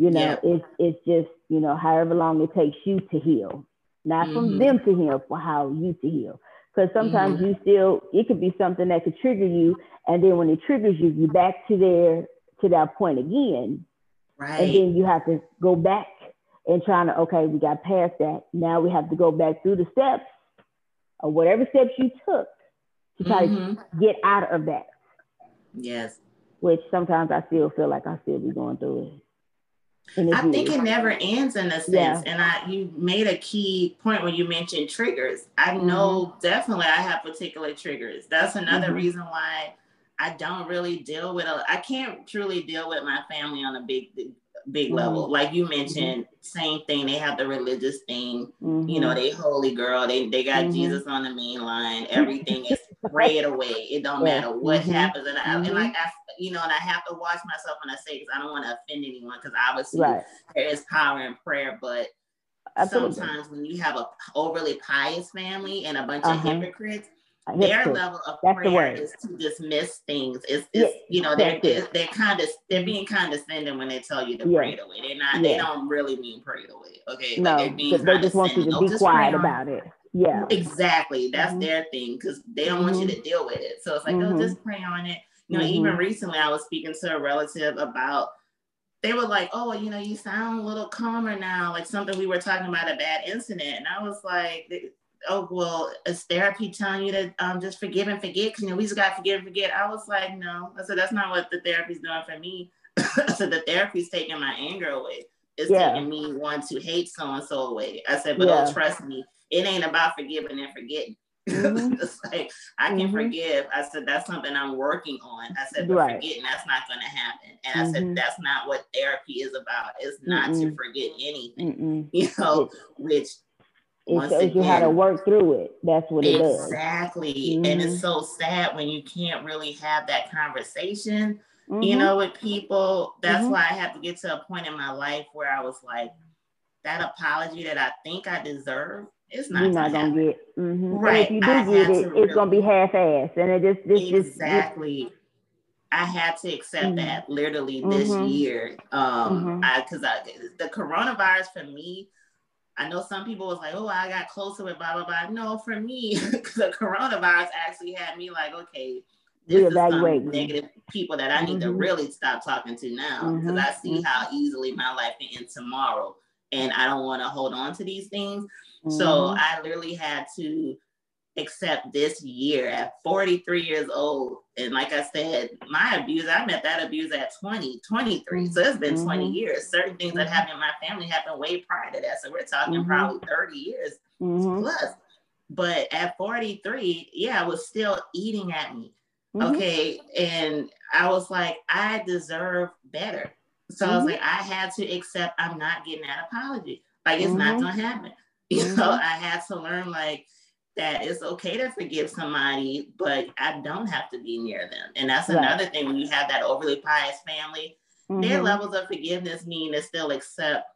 You know, yeah. it's it's just you know however long it takes you to heal, not mm-hmm. from them to heal, for how you to heal. Because sometimes mm-hmm. you still it could be something that could trigger you, and then when it triggers you, you back to there to that point again, right? And then you have to go back and trying to okay, we got past that. Now we have to go back through the steps or whatever steps you took to try mm-hmm. to get out of that. Yes. Which sometimes I still feel like I still be going through it. I think it never ends in a sense. Yeah. And I you made a key point when you mentioned triggers. I mm-hmm. know definitely I have particular triggers. That's another mm-hmm. reason why I don't really deal with a I can't truly deal with my family on a big big mm-hmm. level. Like you mentioned, mm-hmm. same thing. They have the religious thing. You know, mm-hmm. they holy girl. They they got mm-hmm. Jesus on the main line. Everything is prayed away. It don't yeah. matter what mm-hmm. happens. And, I, and like I, you know, and I have to watch myself when I say because I don't want to offend anyone because obviously right. there is power in prayer, but. Absolutely. Sometimes when you have a overly pious family and a bunch uh-huh. of hypocrites, their level of That's prayer is to dismiss things. It's, it's yeah, you know they're, they're, they're kind of they're being condescending when they tell you to yeah. pray it away. They're not yeah. they don't really mean pray it away. Okay, no, like they just want you to be quiet about it. Yeah, exactly. That's mm-hmm. their thing because they don't mm-hmm. want you mm-hmm. to deal with it. So it's like, mm-hmm. oh, just pray on it. You know, even mm-hmm. recently I was speaking to a relative about they were like, oh, you know, you sound a little calmer now, like something we were talking about a bad incident. And I was like, oh well, is therapy telling you to um, just forgive and forget? Because you know we just got to forgive and forget. I was like, no. I said that's not what the therapy's doing for me. so the therapy's taking my anger away. It's yeah. taking me want to hate so and so away. I said, but yeah. oh, trust me, it ain't about forgiving and forgetting. Mm-hmm. like I can mm-hmm. forgive. I said that's something I'm working on. I said, but right. forgetting that's not going to happen. And. I said mm-hmm. that's not what therapy is about. It's not to forget anything. You know, which it shows again, you how to work through it. That's what it exactly. Exactly. Mm-hmm. And it's mm-hmm. so sad when you can't really have that conversation, mm-hmm. you know, with people. That's mm-hmm. why I have to get to a point in my life where I was like, that apology that I think I deserve, it's not, You're not gonna, gonna get. Mm-hmm. Right. if you do I get it, it's really, gonna be half-assed, and it just this exactly. I had to accept mm-hmm. that literally this mm-hmm. year. Um, mm-hmm. I because I the coronavirus for me, I know some people was like, oh, I got closer with blah blah blah. No, for me, the coronavirus actually had me like, okay, this is some negative people that I need to mm-hmm. really stop talking to now because I see mm-hmm. how easily my life can end tomorrow, and I don't want to hold on to these things. So mm-hmm. I literally had to accept this year at 43 years old. And like I said, my abuse, I met that abuse at 20, 23. So it's been mm-hmm. 20 years. Certain things that mm-hmm. happened in my family happened way prior to that. So we're talking mm-hmm. probably 30 years mm-hmm. plus. But at 43, yeah, it was still eating at me. Mm-hmm. Okay. And I was like, I deserve better. So I was mm-hmm. like, I had to accept I'm not getting that apology. Like it's not gonna happen. You know, I had to learn like that it's okay to forgive somebody, but I don't have to be near them. And that's right. another thing when you have that overly pious family, mm-hmm. their levels of forgiveness mean to still accept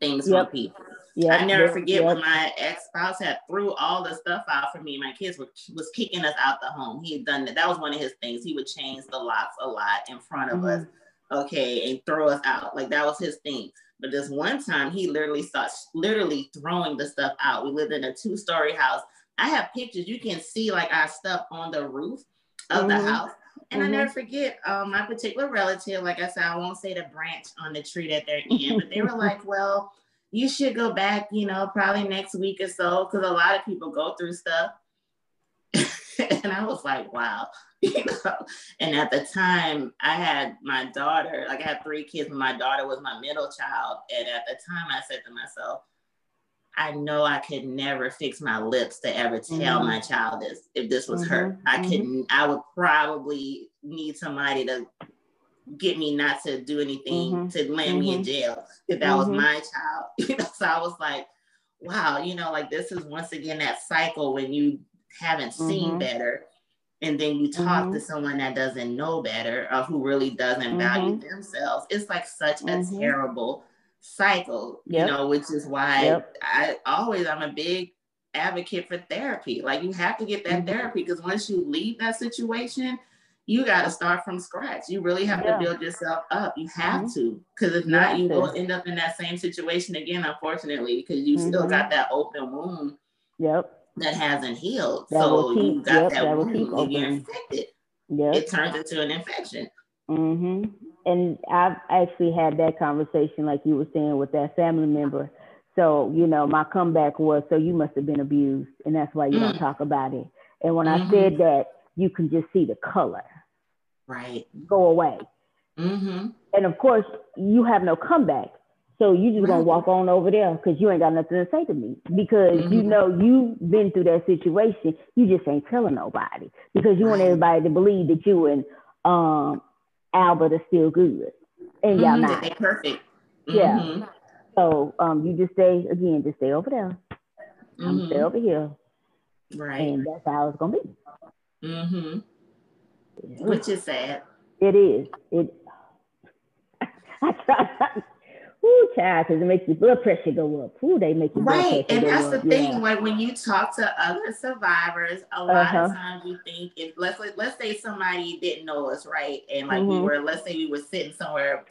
things yep. from people. Yep. I never forget yep. when my ex spouse had threw all the stuff out for me. My kids were was kicking us out the home. He had done that. That was one of his things. He would change the locks a lot in front of mm-hmm. us, okay, and throw us out. Like that was his thing. But this one time, he literally starts literally throwing the stuff out. We lived in a two story house. I have pictures. You can see like our stuff on the roof of mm-hmm. the house. And mm-hmm. I never forget um, my particular relative, like I said, I won't say the branch on the tree that they're in, but they were like, well, you should go back, you know, probably next week or so, because a lot of people go through stuff. and I was like, wow, you know. And at the time, I had my daughter, like I had three kids, and my daughter was my middle child. And at the time, I said to myself, I know I could never fix my lips to ever tell mm-hmm. my child this if this was mm-hmm. her. I mm-hmm. couldn't, I would probably need somebody to get me not to do anything mm-hmm. to land me in mm-hmm. jail if that was mm-hmm. my child. You know, so I was like, wow, you know, like this is once again that cycle when you haven't seen better and then you talk to someone that doesn't know better or who really doesn't value themselves. It's like such a terrible cycle, yep. you know, which is why yep. I always, I'm a big advocate for therapy. Like you have to get that mm-hmm. therapy because once you leave that situation, you got to start from scratch. You really have yeah. to build yourself up. You have mm-hmm. to, because if not, you will end up in that same situation again, unfortunately, because you mm-hmm. still got that open wound. Yep. That hasn't healed. That so keep, you got yep, that, that wound. If you're infected, yep. it turns into an infection. Mm-hmm and I've actually had that conversation, like you were saying, with that family member. So, you know, my comeback was, so you must have been abused, and that's why you mm. don't talk about it. And when mm-hmm. I said that, you can just see the color, right, go away. Mm-hmm. And of course, you have no comeback. So you just right. gonna walk on over there because you ain't got nothing to say to me because mm-hmm. you know you've been through that situation. You just ain't telling nobody because you want everybody to believe that you and um Albert are still good, and y'all mm-hmm, not. They perfect. Yeah. Mm-hmm. So um, you just stay again, just stay over there. Mm-hmm. I'm stay over here. Right. And that's how it's gonna be. Mm-hmm. Yeah. Which is sad. It is. It. I try. Ooh, child, because it makes your blood pressure go up. Ooh, they make your right, and that's the up. thing. Yeah. Like when you talk to other survivors, a lot uh-huh. of times you think if let's let's say somebody didn't know us, right, and like mm-hmm. we were, let's say we were sitting somewhere.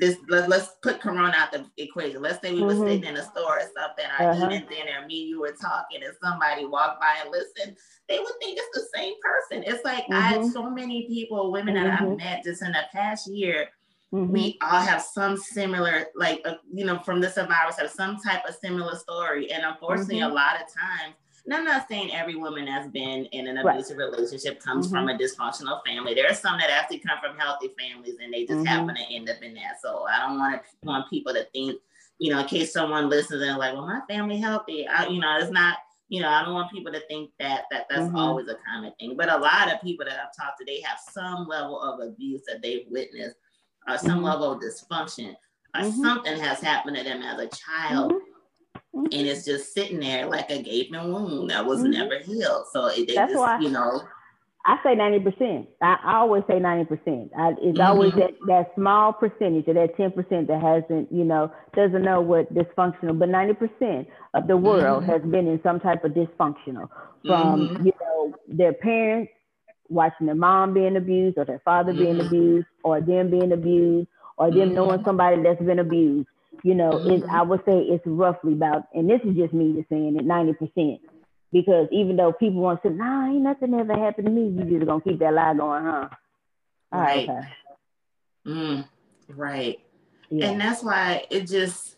This let, us put Corona out the equation. Let's say we mm-hmm. were sitting in a store or something, or uh-huh. eating dinner. Me, you were talking, and somebody walked by and listened. They would think it's the same person. It's like mm-hmm. I had so many people, women that I've mm-hmm. met just in the past year Mm-hmm. We all have some similar, like, uh, you know, from the survivors have some type of similar story. And unfortunately, mm-hmm. a lot of times, and I'm not saying every woman that's been in an abusive right. relationship comes mm-hmm. from a dysfunctional family. There are some that actually come from healthy families and they just mm-hmm. happen to end up in that. So I don't want to want people to think, you know, in case someone listens and like, well, my family healthy. I, you know, it's not, you know, I don't want people to think that that that's mm-hmm. always a common thing. But a lot of people that I've talked to, they have some level of abuse that they've witnessed or some mm-hmm. level of dysfunction or mm-hmm. something has happened to them as a child mm-hmm. mm-hmm. and it's just sitting there like a gaping wound that was mm-hmm. never healed so it, they That's just why you know I say 90%. I, always say 90%. I, it's always that, that small percentage of that 10% that hasn't, you know, doesn't know what dysfunctional, but 90% of the world has been in some type of dysfunctional from, you know, their parents watching their mom being abused or their father being mm-hmm. abused or them being abused or them mm-hmm. knowing somebody that's been abused. You know, mm-hmm. I would say it's roughly about, and this is just me just saying it, 90%. Because even though people want to say, nah, ain't nothing ever happened to me, you just gonna keep that lie going, huh? All right. right. Mm, right. Yeah. And that's why it just,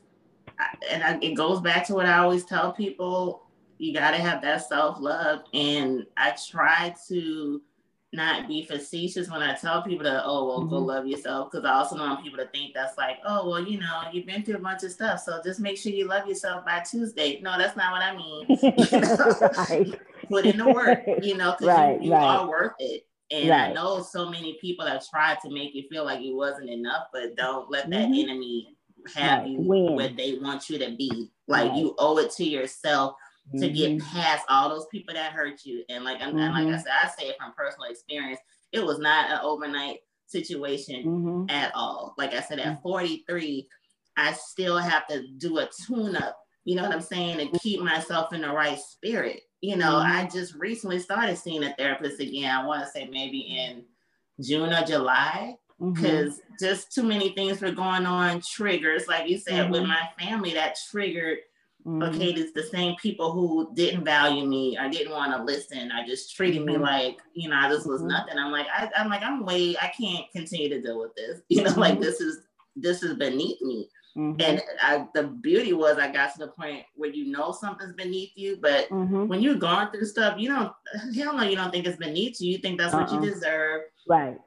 and I, it goes back to what I always tell people you got to have that self love. And I try to not be facetious when I tell people that, oh, well, mm-hmm. go love yourself. Because I also want people to think that's like, oh, well, you know, you've been through a bunch of stuff. So just make sure you love yourself by Tuesday. No, that's not what I mean. right. Put in the work, you know, because right, you, you right. are worth it. And right. I know so many people have tried to make you feel like it wasn't enough, but don't let that mm-hmm. enemy have you Win. where they want you to be. Like you owe it to yourself mm-hmm. to get mm-hmm. past all those people that hurt you. And like mm-hmm. and like I mm-hmm. said, I say it from personal experience. It was not an overnight situation mm-hmm. at all. Like I said, at 43, I still have to do a tune up. You know what I'm saying? To keep myself in the right spirit you know, mm-hmm. I just recently started seeing a therapist again. I want to say maybe in June or July because mm-hmm. just too many things were going on, triggers, like you said, mm-hmm. with my family that triggered. Mm-hmm. Okay, it's the same people who didn't value me I didn't want to listen I just treated me mm-hmm. like, you know, this was mm-hmm. nothing. I'm like, I, am like, I'm way, I can't continue to deal with this. You know, like this is this is beneath me. Mm-hmm. And I, the beauty was I got to the point where you know something's beneath you, but mm-hmm. when you're going through stuff, you don't hell no, you don't think it's beneath you. You think that's uh-uh. what you uh-uh. deserve. Right.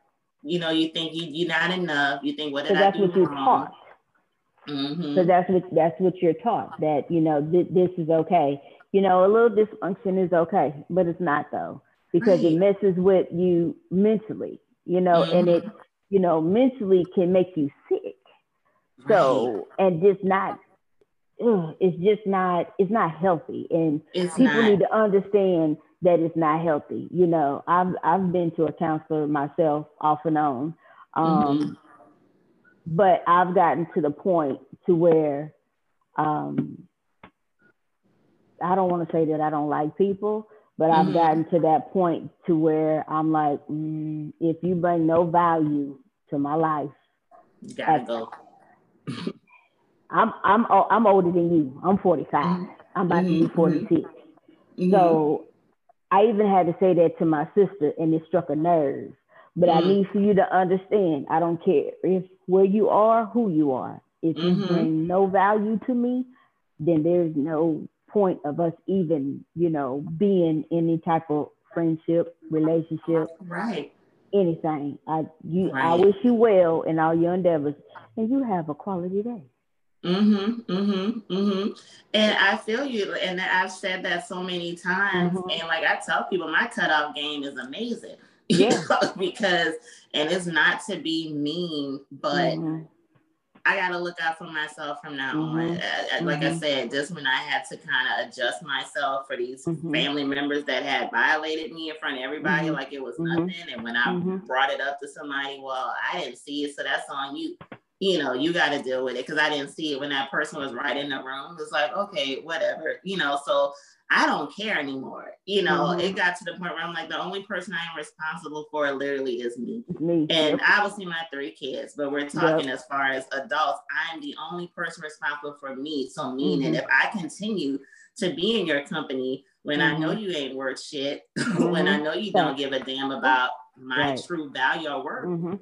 You know, you think you, you're not enough. You think what did I do taught. Mm-hmm. So that's what that's what you're taught that you know th- this is okay. You know, a little dysfunction is okay, but it's not though because right. it messes with you mentally. You know, and it mm-hmm. you know mentally can make you sick so and just not ugh, it's just not it's not healthy and it's people not. need to understand that it's not healthy you know i've i've been to a counselor myself off and on um, mm-hmm. But i've gotten to the point to where um, i don't want to say that i don't like people but mm-hmm. i've gotten to that point to where i'm like mm, if you bring no value to my life you gotta go I'm I'm I'm older than you. I'm 45. Mm-hmm. I'm about mm-hmm. to be mm-hmm. 46. Mm-hmm. So I even had to say that to my sister, and it struck a nerve. But I mm-hmm. need for you to understand. I don't care if where you are, who you are. If you mm-hmm. bring no value to me, then there's no point of us even, you know, being any type of friendship, relationship, right? Anything. I you right. I wish you well in all your endeavors and you have a quality day. Mm-hmm, mm-hmm, mm-hmm. And I feel you, and I've said that so many times. Mm-hmm. And like I tell people, my cutoff game is amazing. Yeah. because, and it's not to be mean, but mm-hmm. I got to look out for myself from now on. Mm-hmm. like I mm-hmm. said, just when I had to kind of adjust myself for these family members that had violated me in front of everybody, like it was nothing. And when I brought it up to somebody, well, I didn't see it, so that's on you you know, you got to deal with it because I didn't see it when that person was right in the room. It's like, okay, whatever, you know. So I don't care anymore. You know, mm-hmm. it got to the point where I'm like, the only person I am responsible for literally is me. me. And yep. obviously my three kids, but we're talking yep. as far as adults. I'm the only person responsible for me. So meaning, mm-hmm. if I continue to be in your company when mm-hmm. I know mm-hmm. you ain't worth shit, when I mm-hmm. know you don't give a damn about my right. true value or worth mm-hmm.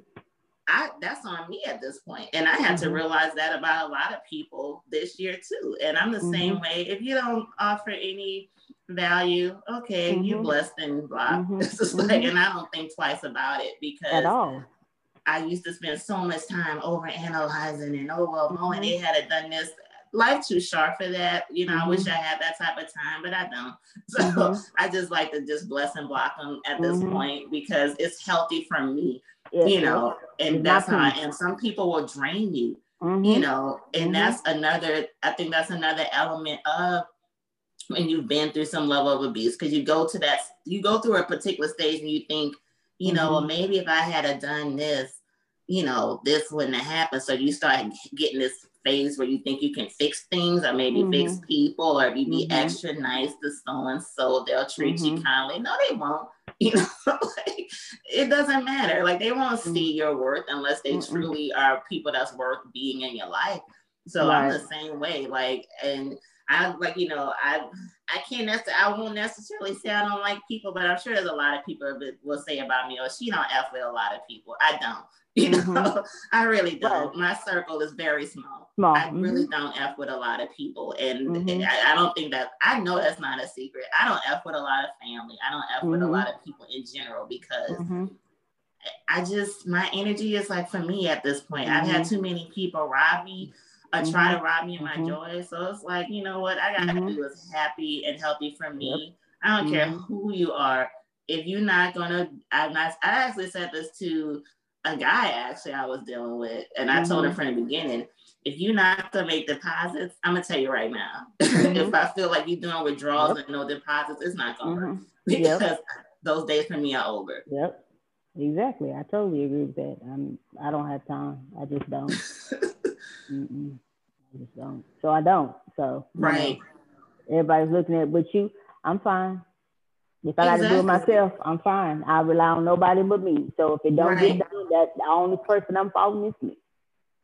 I that's on me at this point. And I had mm-hmm. to realize that about a lot of people this year too. And I'm the mm-hmm. same way. If you don't offer any value, okay, mm-hmm. you blessed and blah. Mm-hmm. It's just like, mm-hmm. and I don't think twice about it because at all. I used to spend so much time over analyzing and oh well, Mo and they had done this. Life too short for that. You know, I wish I had that type of time, but I don't. So I just like to just bless and block them at this point because it's healthy for me you know, and that's how, and some people will drain you, mm-hmm. you know, and mm-hmm. that's another, I think that's another element of when you've been through some level of abuse, because you go to that, you go through a particular stage and you think, you know, well, mm-hmm. maybe if I had a done this, you know, this wouldn't have happened. So you start getting this phase where you think you can fix things or maybe mm-hmm. fix people or if you be mm-hmm. extra nice to so and so, they'll treat mm-hmm. you kindly. No, they won't You know, like it doesn't matter. Like they won't mm-hmm. see your worth unless they mm truly are people that's worth being in your life. So right. I'm the same way. Like, and I like, you know, I I can't necessarily I won't necessarily say I don't like people, but I'm sure there's a lot of people that will say about me, oh, she don't F with a lot of people. I don't. You know, mm-hmm. I really don't. Right. My circle is very small. Small. I mm-hmm. really don't F with a lot of people. And, mm-hmm. I, I, don't think that I know that's not a secret. I don't F with a lot of family. I don't F with a mm-hmm. lot of people in general because mm-hmm. I just my energy is like for me at this point. I've had mm-hmm. too many people rob me or mm-hmm. try to rob me of my mm-hmm. joy. So it's like, you know what? I gotta mm-hmm. do is happy and healthy for me. Yep. I don't care mm-hmm. who you are. If you're not gonna, I'm not. I actually said this to a guy actually I was dealing with, and I told him from the beginning. If you're not gonna make deposits, I'm gonna tell you right now. If I feel like you're doing withdrawals yep. and no deposits, it's not gonna work because yep. those days for me are over. Yep. Exactly. I totally agree with that. I'm I don't have time. I just don't. I just don't. So I don't. So right. Know, everybody's looking at but you, I'm fine. If I exactly. got to do it myself, I'm fine. I rely on nobody but me. So if it don't right. get done, that the only person I'm following is me.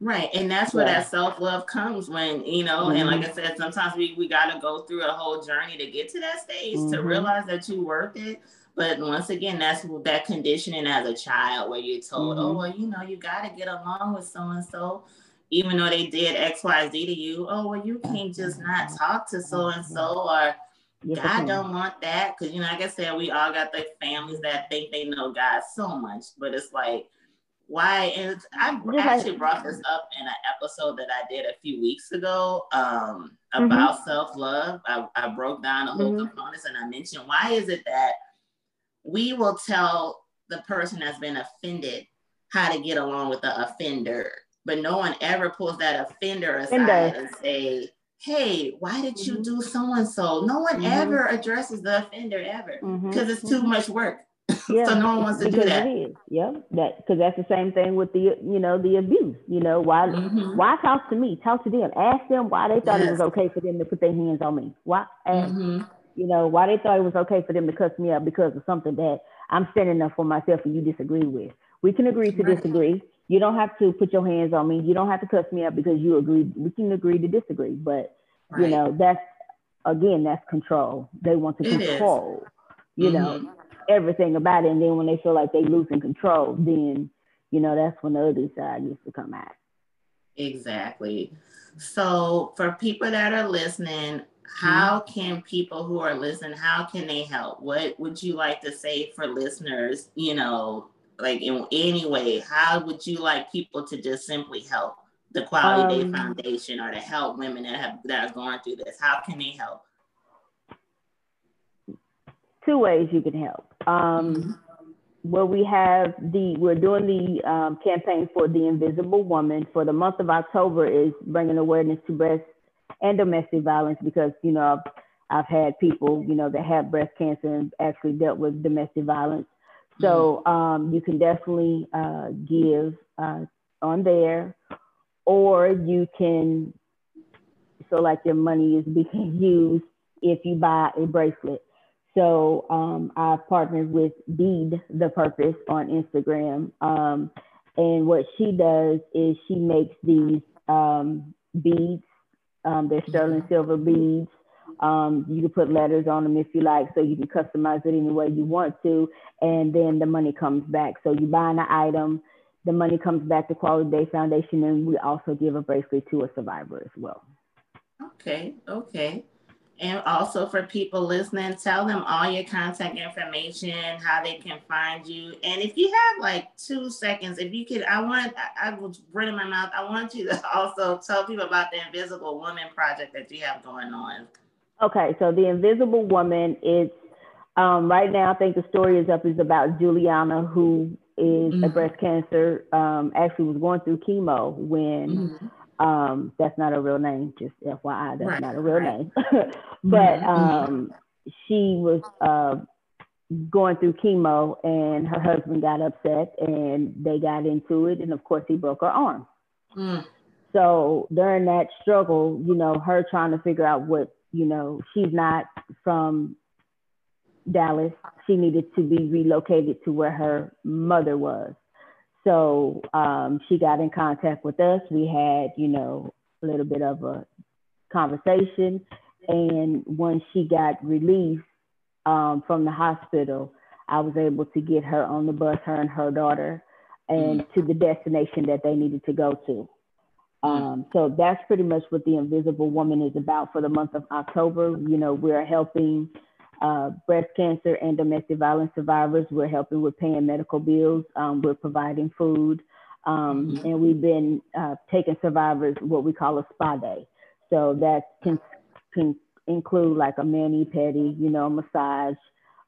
Right. And that's where yeah. that self love comes when, you know, mm-hmm. and like I said, sometimes we, we got to go through a whole journey to get to that stage mm-hmm. to realize that you're worth it. But once again, that's that conditioning as a child where you're told, oh, mm-hmm. oh, well, you know, you got to get along with so and so, even though they did X, Y, Z to you. Oh, well, you can't just not talk to so and so, or God don't want that. Because, you know, like I said, we all got the families that think they know God so much, but it's like, why? And I actually brought this up in an episode that I did a few weeks ago um, mm-hmm. about mm-hmm. self love. I, I, broke down a whole mm-hmm. components and I mentioned why is it that we will tell the person that's been offended how to get along with the offender, but no one ever pulls that offender aside and say, hey, why did you mm-hmm. do so and so? No one mm-hmm. ever addresses the offender ever because mm-hmm. it's too much work. Yeah. so no one wants to because do that. It is. Yeah, that because that's the same thing with the you know the abuse. You know why mm-hmm. why talk to me? Talk to them. Ask them why they thought yes. it was okay for them to put their hands on me. Why? Ask, mm-hmm you know, why they thought it was okay for them to cuss me out because of something that I'm standing up for myself and you disagree with. We can agree to right. disagree. You don't have to put your hands on me. You don't have to cuss me out because you agree. We can agree to disagree. But right. you know, that's again, that's control. They want to control, you mm-hmm. know, everything about it. And then when they feel like they losing control, then you know, that's when the other side needs to come out. Exactly. So for people that are listening, how can people who are listening how can they help? What would you like to say for listeners you know like in any way? How would you like people to just simply help the quality um, day foundation or to help women that have that are going through this? How can they help? Two ways you can help. Um, mm-hmm. well we have the we're doing the um, campaign for the invisible woman for the month of october is bringing awareness to breast and domestic violence because you know I've, I've had people you know that have breast cancer and actually dealt with domestic violence. So mm-hmm. um, you can definitely uh, give uh, on there, or you can so like your money is being used if you buy a bracelet. So um, I've partnered with Bead the Purpose on Instagram. Um, and what she does is she makes these um, beads um, they're sterling mm-hmm. silver beads. Um, you can put letters on them if you like, so you can customize it any way you want to, and then the money comes back. So you buy an item, the money comes back to Quality Day Foundation, and we also give a bracelet to a survivor as well. Okay, okay. And also for people listening, tell them all your contact information, how they can find you. And if you have like two seconds, if you could, I want, I, I was in my mouth. I want you to also tell people about the Invisible Woman project that you have going on. Okay, so the Invisible Woman is um, right now. I think the story is up is about Juliana, who is mm-hmm. a breast cancer. Um, actually, was going through chemo when. Mm-hmm um, that's not a real name, just FYI, that's right, not a real right. name. but mm-hmm. um, she was uh, going through chemo and her husband got upset and they got into it. And of course, he broke her arm. Mm. So during that struggle, you know, her trying to figure out what, you know, she's not from Dallas. She needed to be relocated to where her mother was. So um, she got in contact with us. We had, you know, a little bit of a conversation. And when she got released um, from the hospital, I was able to get her on the bus, her and her daughter, and mm. to the destination that they needed to go to. Mm. Um, so that's pretty much what the Invisible Woman is about for the month of October. You know, we're helping uh, breast cancer and domestic violence survivors. We're helping with paying medical bills. Um, we're providing food. Um, mm-hmm. And we've been uh, taking survivors what we call a spa day. So that can, can include like a mani pedi, you know, massage,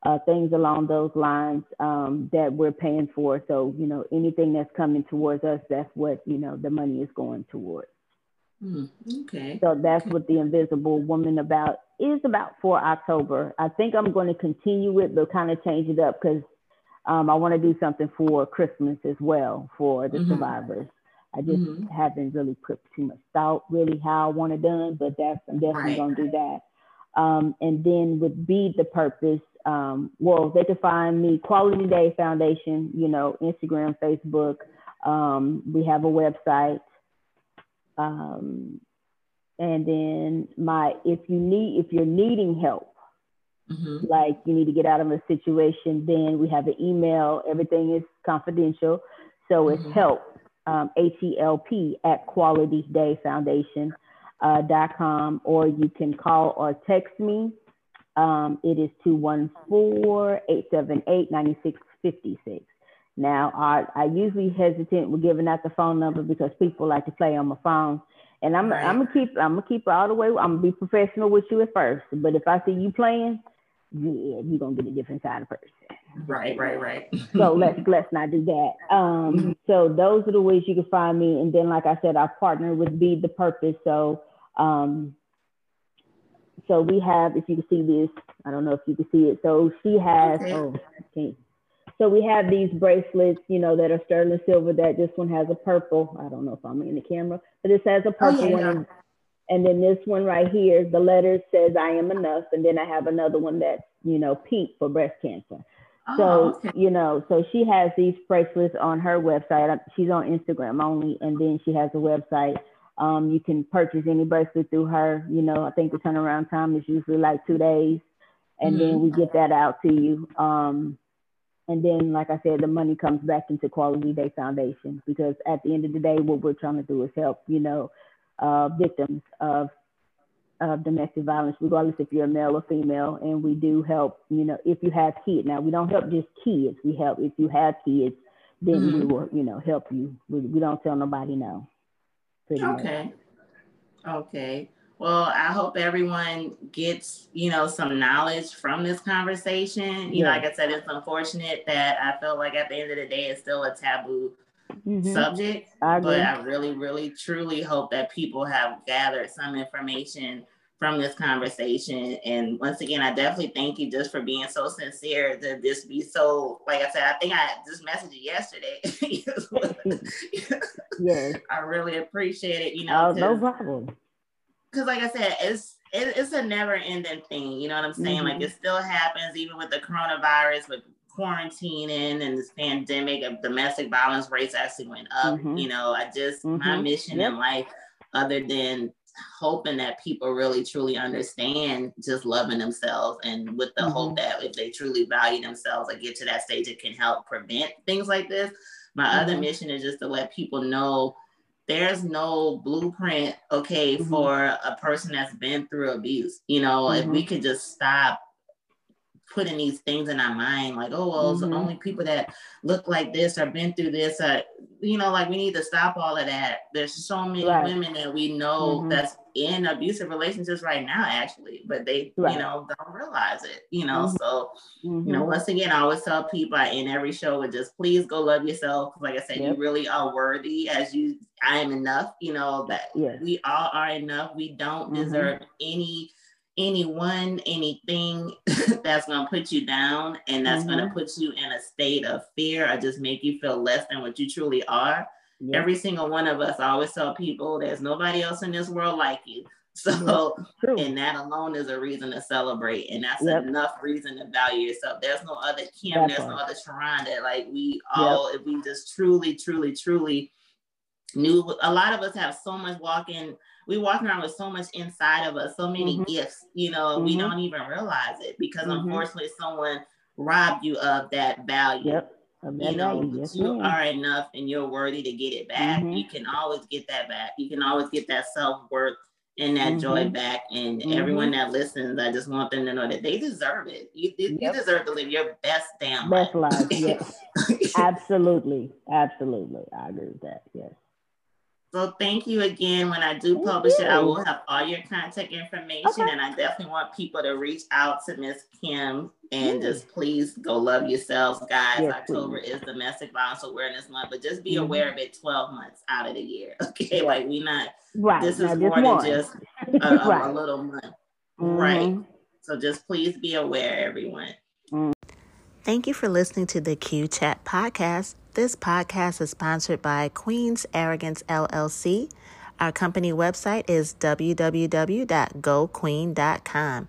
uh, things along those lines um, that we're paying for. So, you know, anything that's coming towards us, that's what, you know, the money is going towards. Mm, okay. So that's what the Invisible Woman about is about for October. I think I'm going to continue it, but kind of change it up because um, I want to do something for Christmas as well for the mm-hmm. survivors. I just mm-hmm. haven't really put too much thought really how I want it done, but that's I'm definitely right. gonna do that. Um, and then with Be the Purpose, um, well, they can find me Quality Day Foundation, you know, Instagram, Facebook. Um, we have a website. Um, and then my if you need if you're needing help, mm-hmm. like you need to get out of a situation, then we have an email. Everything is confidential. So it's mm-hmm. help, um, H-E-L-P at Quality Day Foundation. Uh, dot com, or you can call or text me um, it is 214-878-9656. Now, I, I usually hesitant with giving out the phone number because people like to play on my phone. And I'm, right. I'm gonna keep I'm gonna keep it all the way. I'm gonna be professional with you at first. But if I see you playing, yeah, you're gonna get a different side of person. Right, right, right. so let's let's not do that. Um, mm-hmm. so those are the ways you can find me. And then, like I said, I partner with Be the Purpose. So um, so we have, if you can see this, I don't know if you can see it. So she has, okay. oh, okay. So we have these bracelets, you know, that are sterling silver. That this one has a purple. I don't know if I'm in the camera, but this has a purple oh, yeah. one. And then this one right here, the letter says I am enough. And then I have another one that's, you know, pink for breast cancer. Oh, so, okay. you know, so she has these bracelets on her website. She's on Instagram only. And then she has a website um, you can purchase any bracelet through her. You know, I think the turnaround time is usually like two days, and mm-hmm. then we get that out to you. Um, and then, like I said, the money comes back into Quality Day Foundation because at the end of the day, what we're trying to do is help, you know, uh, victims of of domestic violence, regardless if you're a male or female. And we do help, you know, if you have kids. Now, we don't help just kids. We help if you have kids, then mm-hmm. we will, you know, help you. We, we don't tell nobody no okay. Much. Okay. Well, I hope everyone gets, you know, some knowledge from this conversation. You yeah. know, like I said, it's unfortunate that I feel like at the end of the day, it's still a taboo mm-hmm. subject. I but I really, really, truly hope that people have gathered some information from this conversation. And once again, I definitely thank you just for being so sincere to this be so, like I said, I think I just messaged you yesterday. yes. I really appreciate it, you know. Oh, no problem. Because like I said, it's it, it's a never ending thing. You know what I'm saying? Mm-hmm. Like it still happens even with the coronavirus, with quarantining and this pandemic of domestic violence rates actually went up. Mm-hmm. You know, I just mm-hmm. my mission yep. in life, other than hoping that people really truly understand just loving themselves and with the mm-hmm. hope that if they truly value themselves and get to that stage it can help prevent things like this my mm-hmm. other mission is just to let people know there's no blueprint okay mm-hmm. for a person that's been through abuse you know if we mm-hmm. could just stop putting these things in our mind like oh well mm-hmm. only people that look like this or been through this uh you know like we need to stop all of that there's so many right. women that we know mm-hmm. that's in abusive relationships right now actually but they right. you know don't realize it you know mm-hmm. so you know mm-hmm. once again i always tell people in every show would just please go love yourself like i said yep. you really are worthy as you i am enough you know that yes. we all are enough we don't mm-hmm. deserve any anyone, anything that's going to put you down and that's mm-hmm. going to put you in a state of fear or just make you feel less than what you truly are. Every single one of us, I always tell people there's nobody else in this world like you. So, and that alone is a reason to celebrate, and that's yep. enough reason to value yourself. There's no other Kym, there's no other Sharon that like we all, yep. if we just truly, truly, truly knew. A lot of us have so much walking. We walk around with so much inside of us, so many mm-hmm. gifts. You know, mm-hmm. we don't even realize it because mm-hmm. unfortunately, someone robbed you of that value. Yep you know, yes, you are enough and you're worthy to get it back. Mm-hmm. You can always get that back. You can always get that self worth and that mm-hmm. joy back. And mm-hmm. everyone that listens, I just want them to know that they deserve it. You, you yep. deserve to live your best damn best life. life yes, absolutely, absolutely. I agree with that. Yes. So thank you again. When I do publish it, I will have all your contact information, okay. and I definitely want people to reach out to Miss Kym and just please go love yourselves, guys. Yes, October please. is Domestic Violence Awareness Month, but just be mm-hmm. aware of it 12 months out of the year. Okay, like we not. Right. This is more than just a, right. a, little month. Mm-hmm. Right. So just please be aware, everyone. Mm-hmm. Thank you for listening to the Q Chat podcast. This podcast is sponsored by Queen's Arrogance LLC. Our company website is www.geauxqueen.com.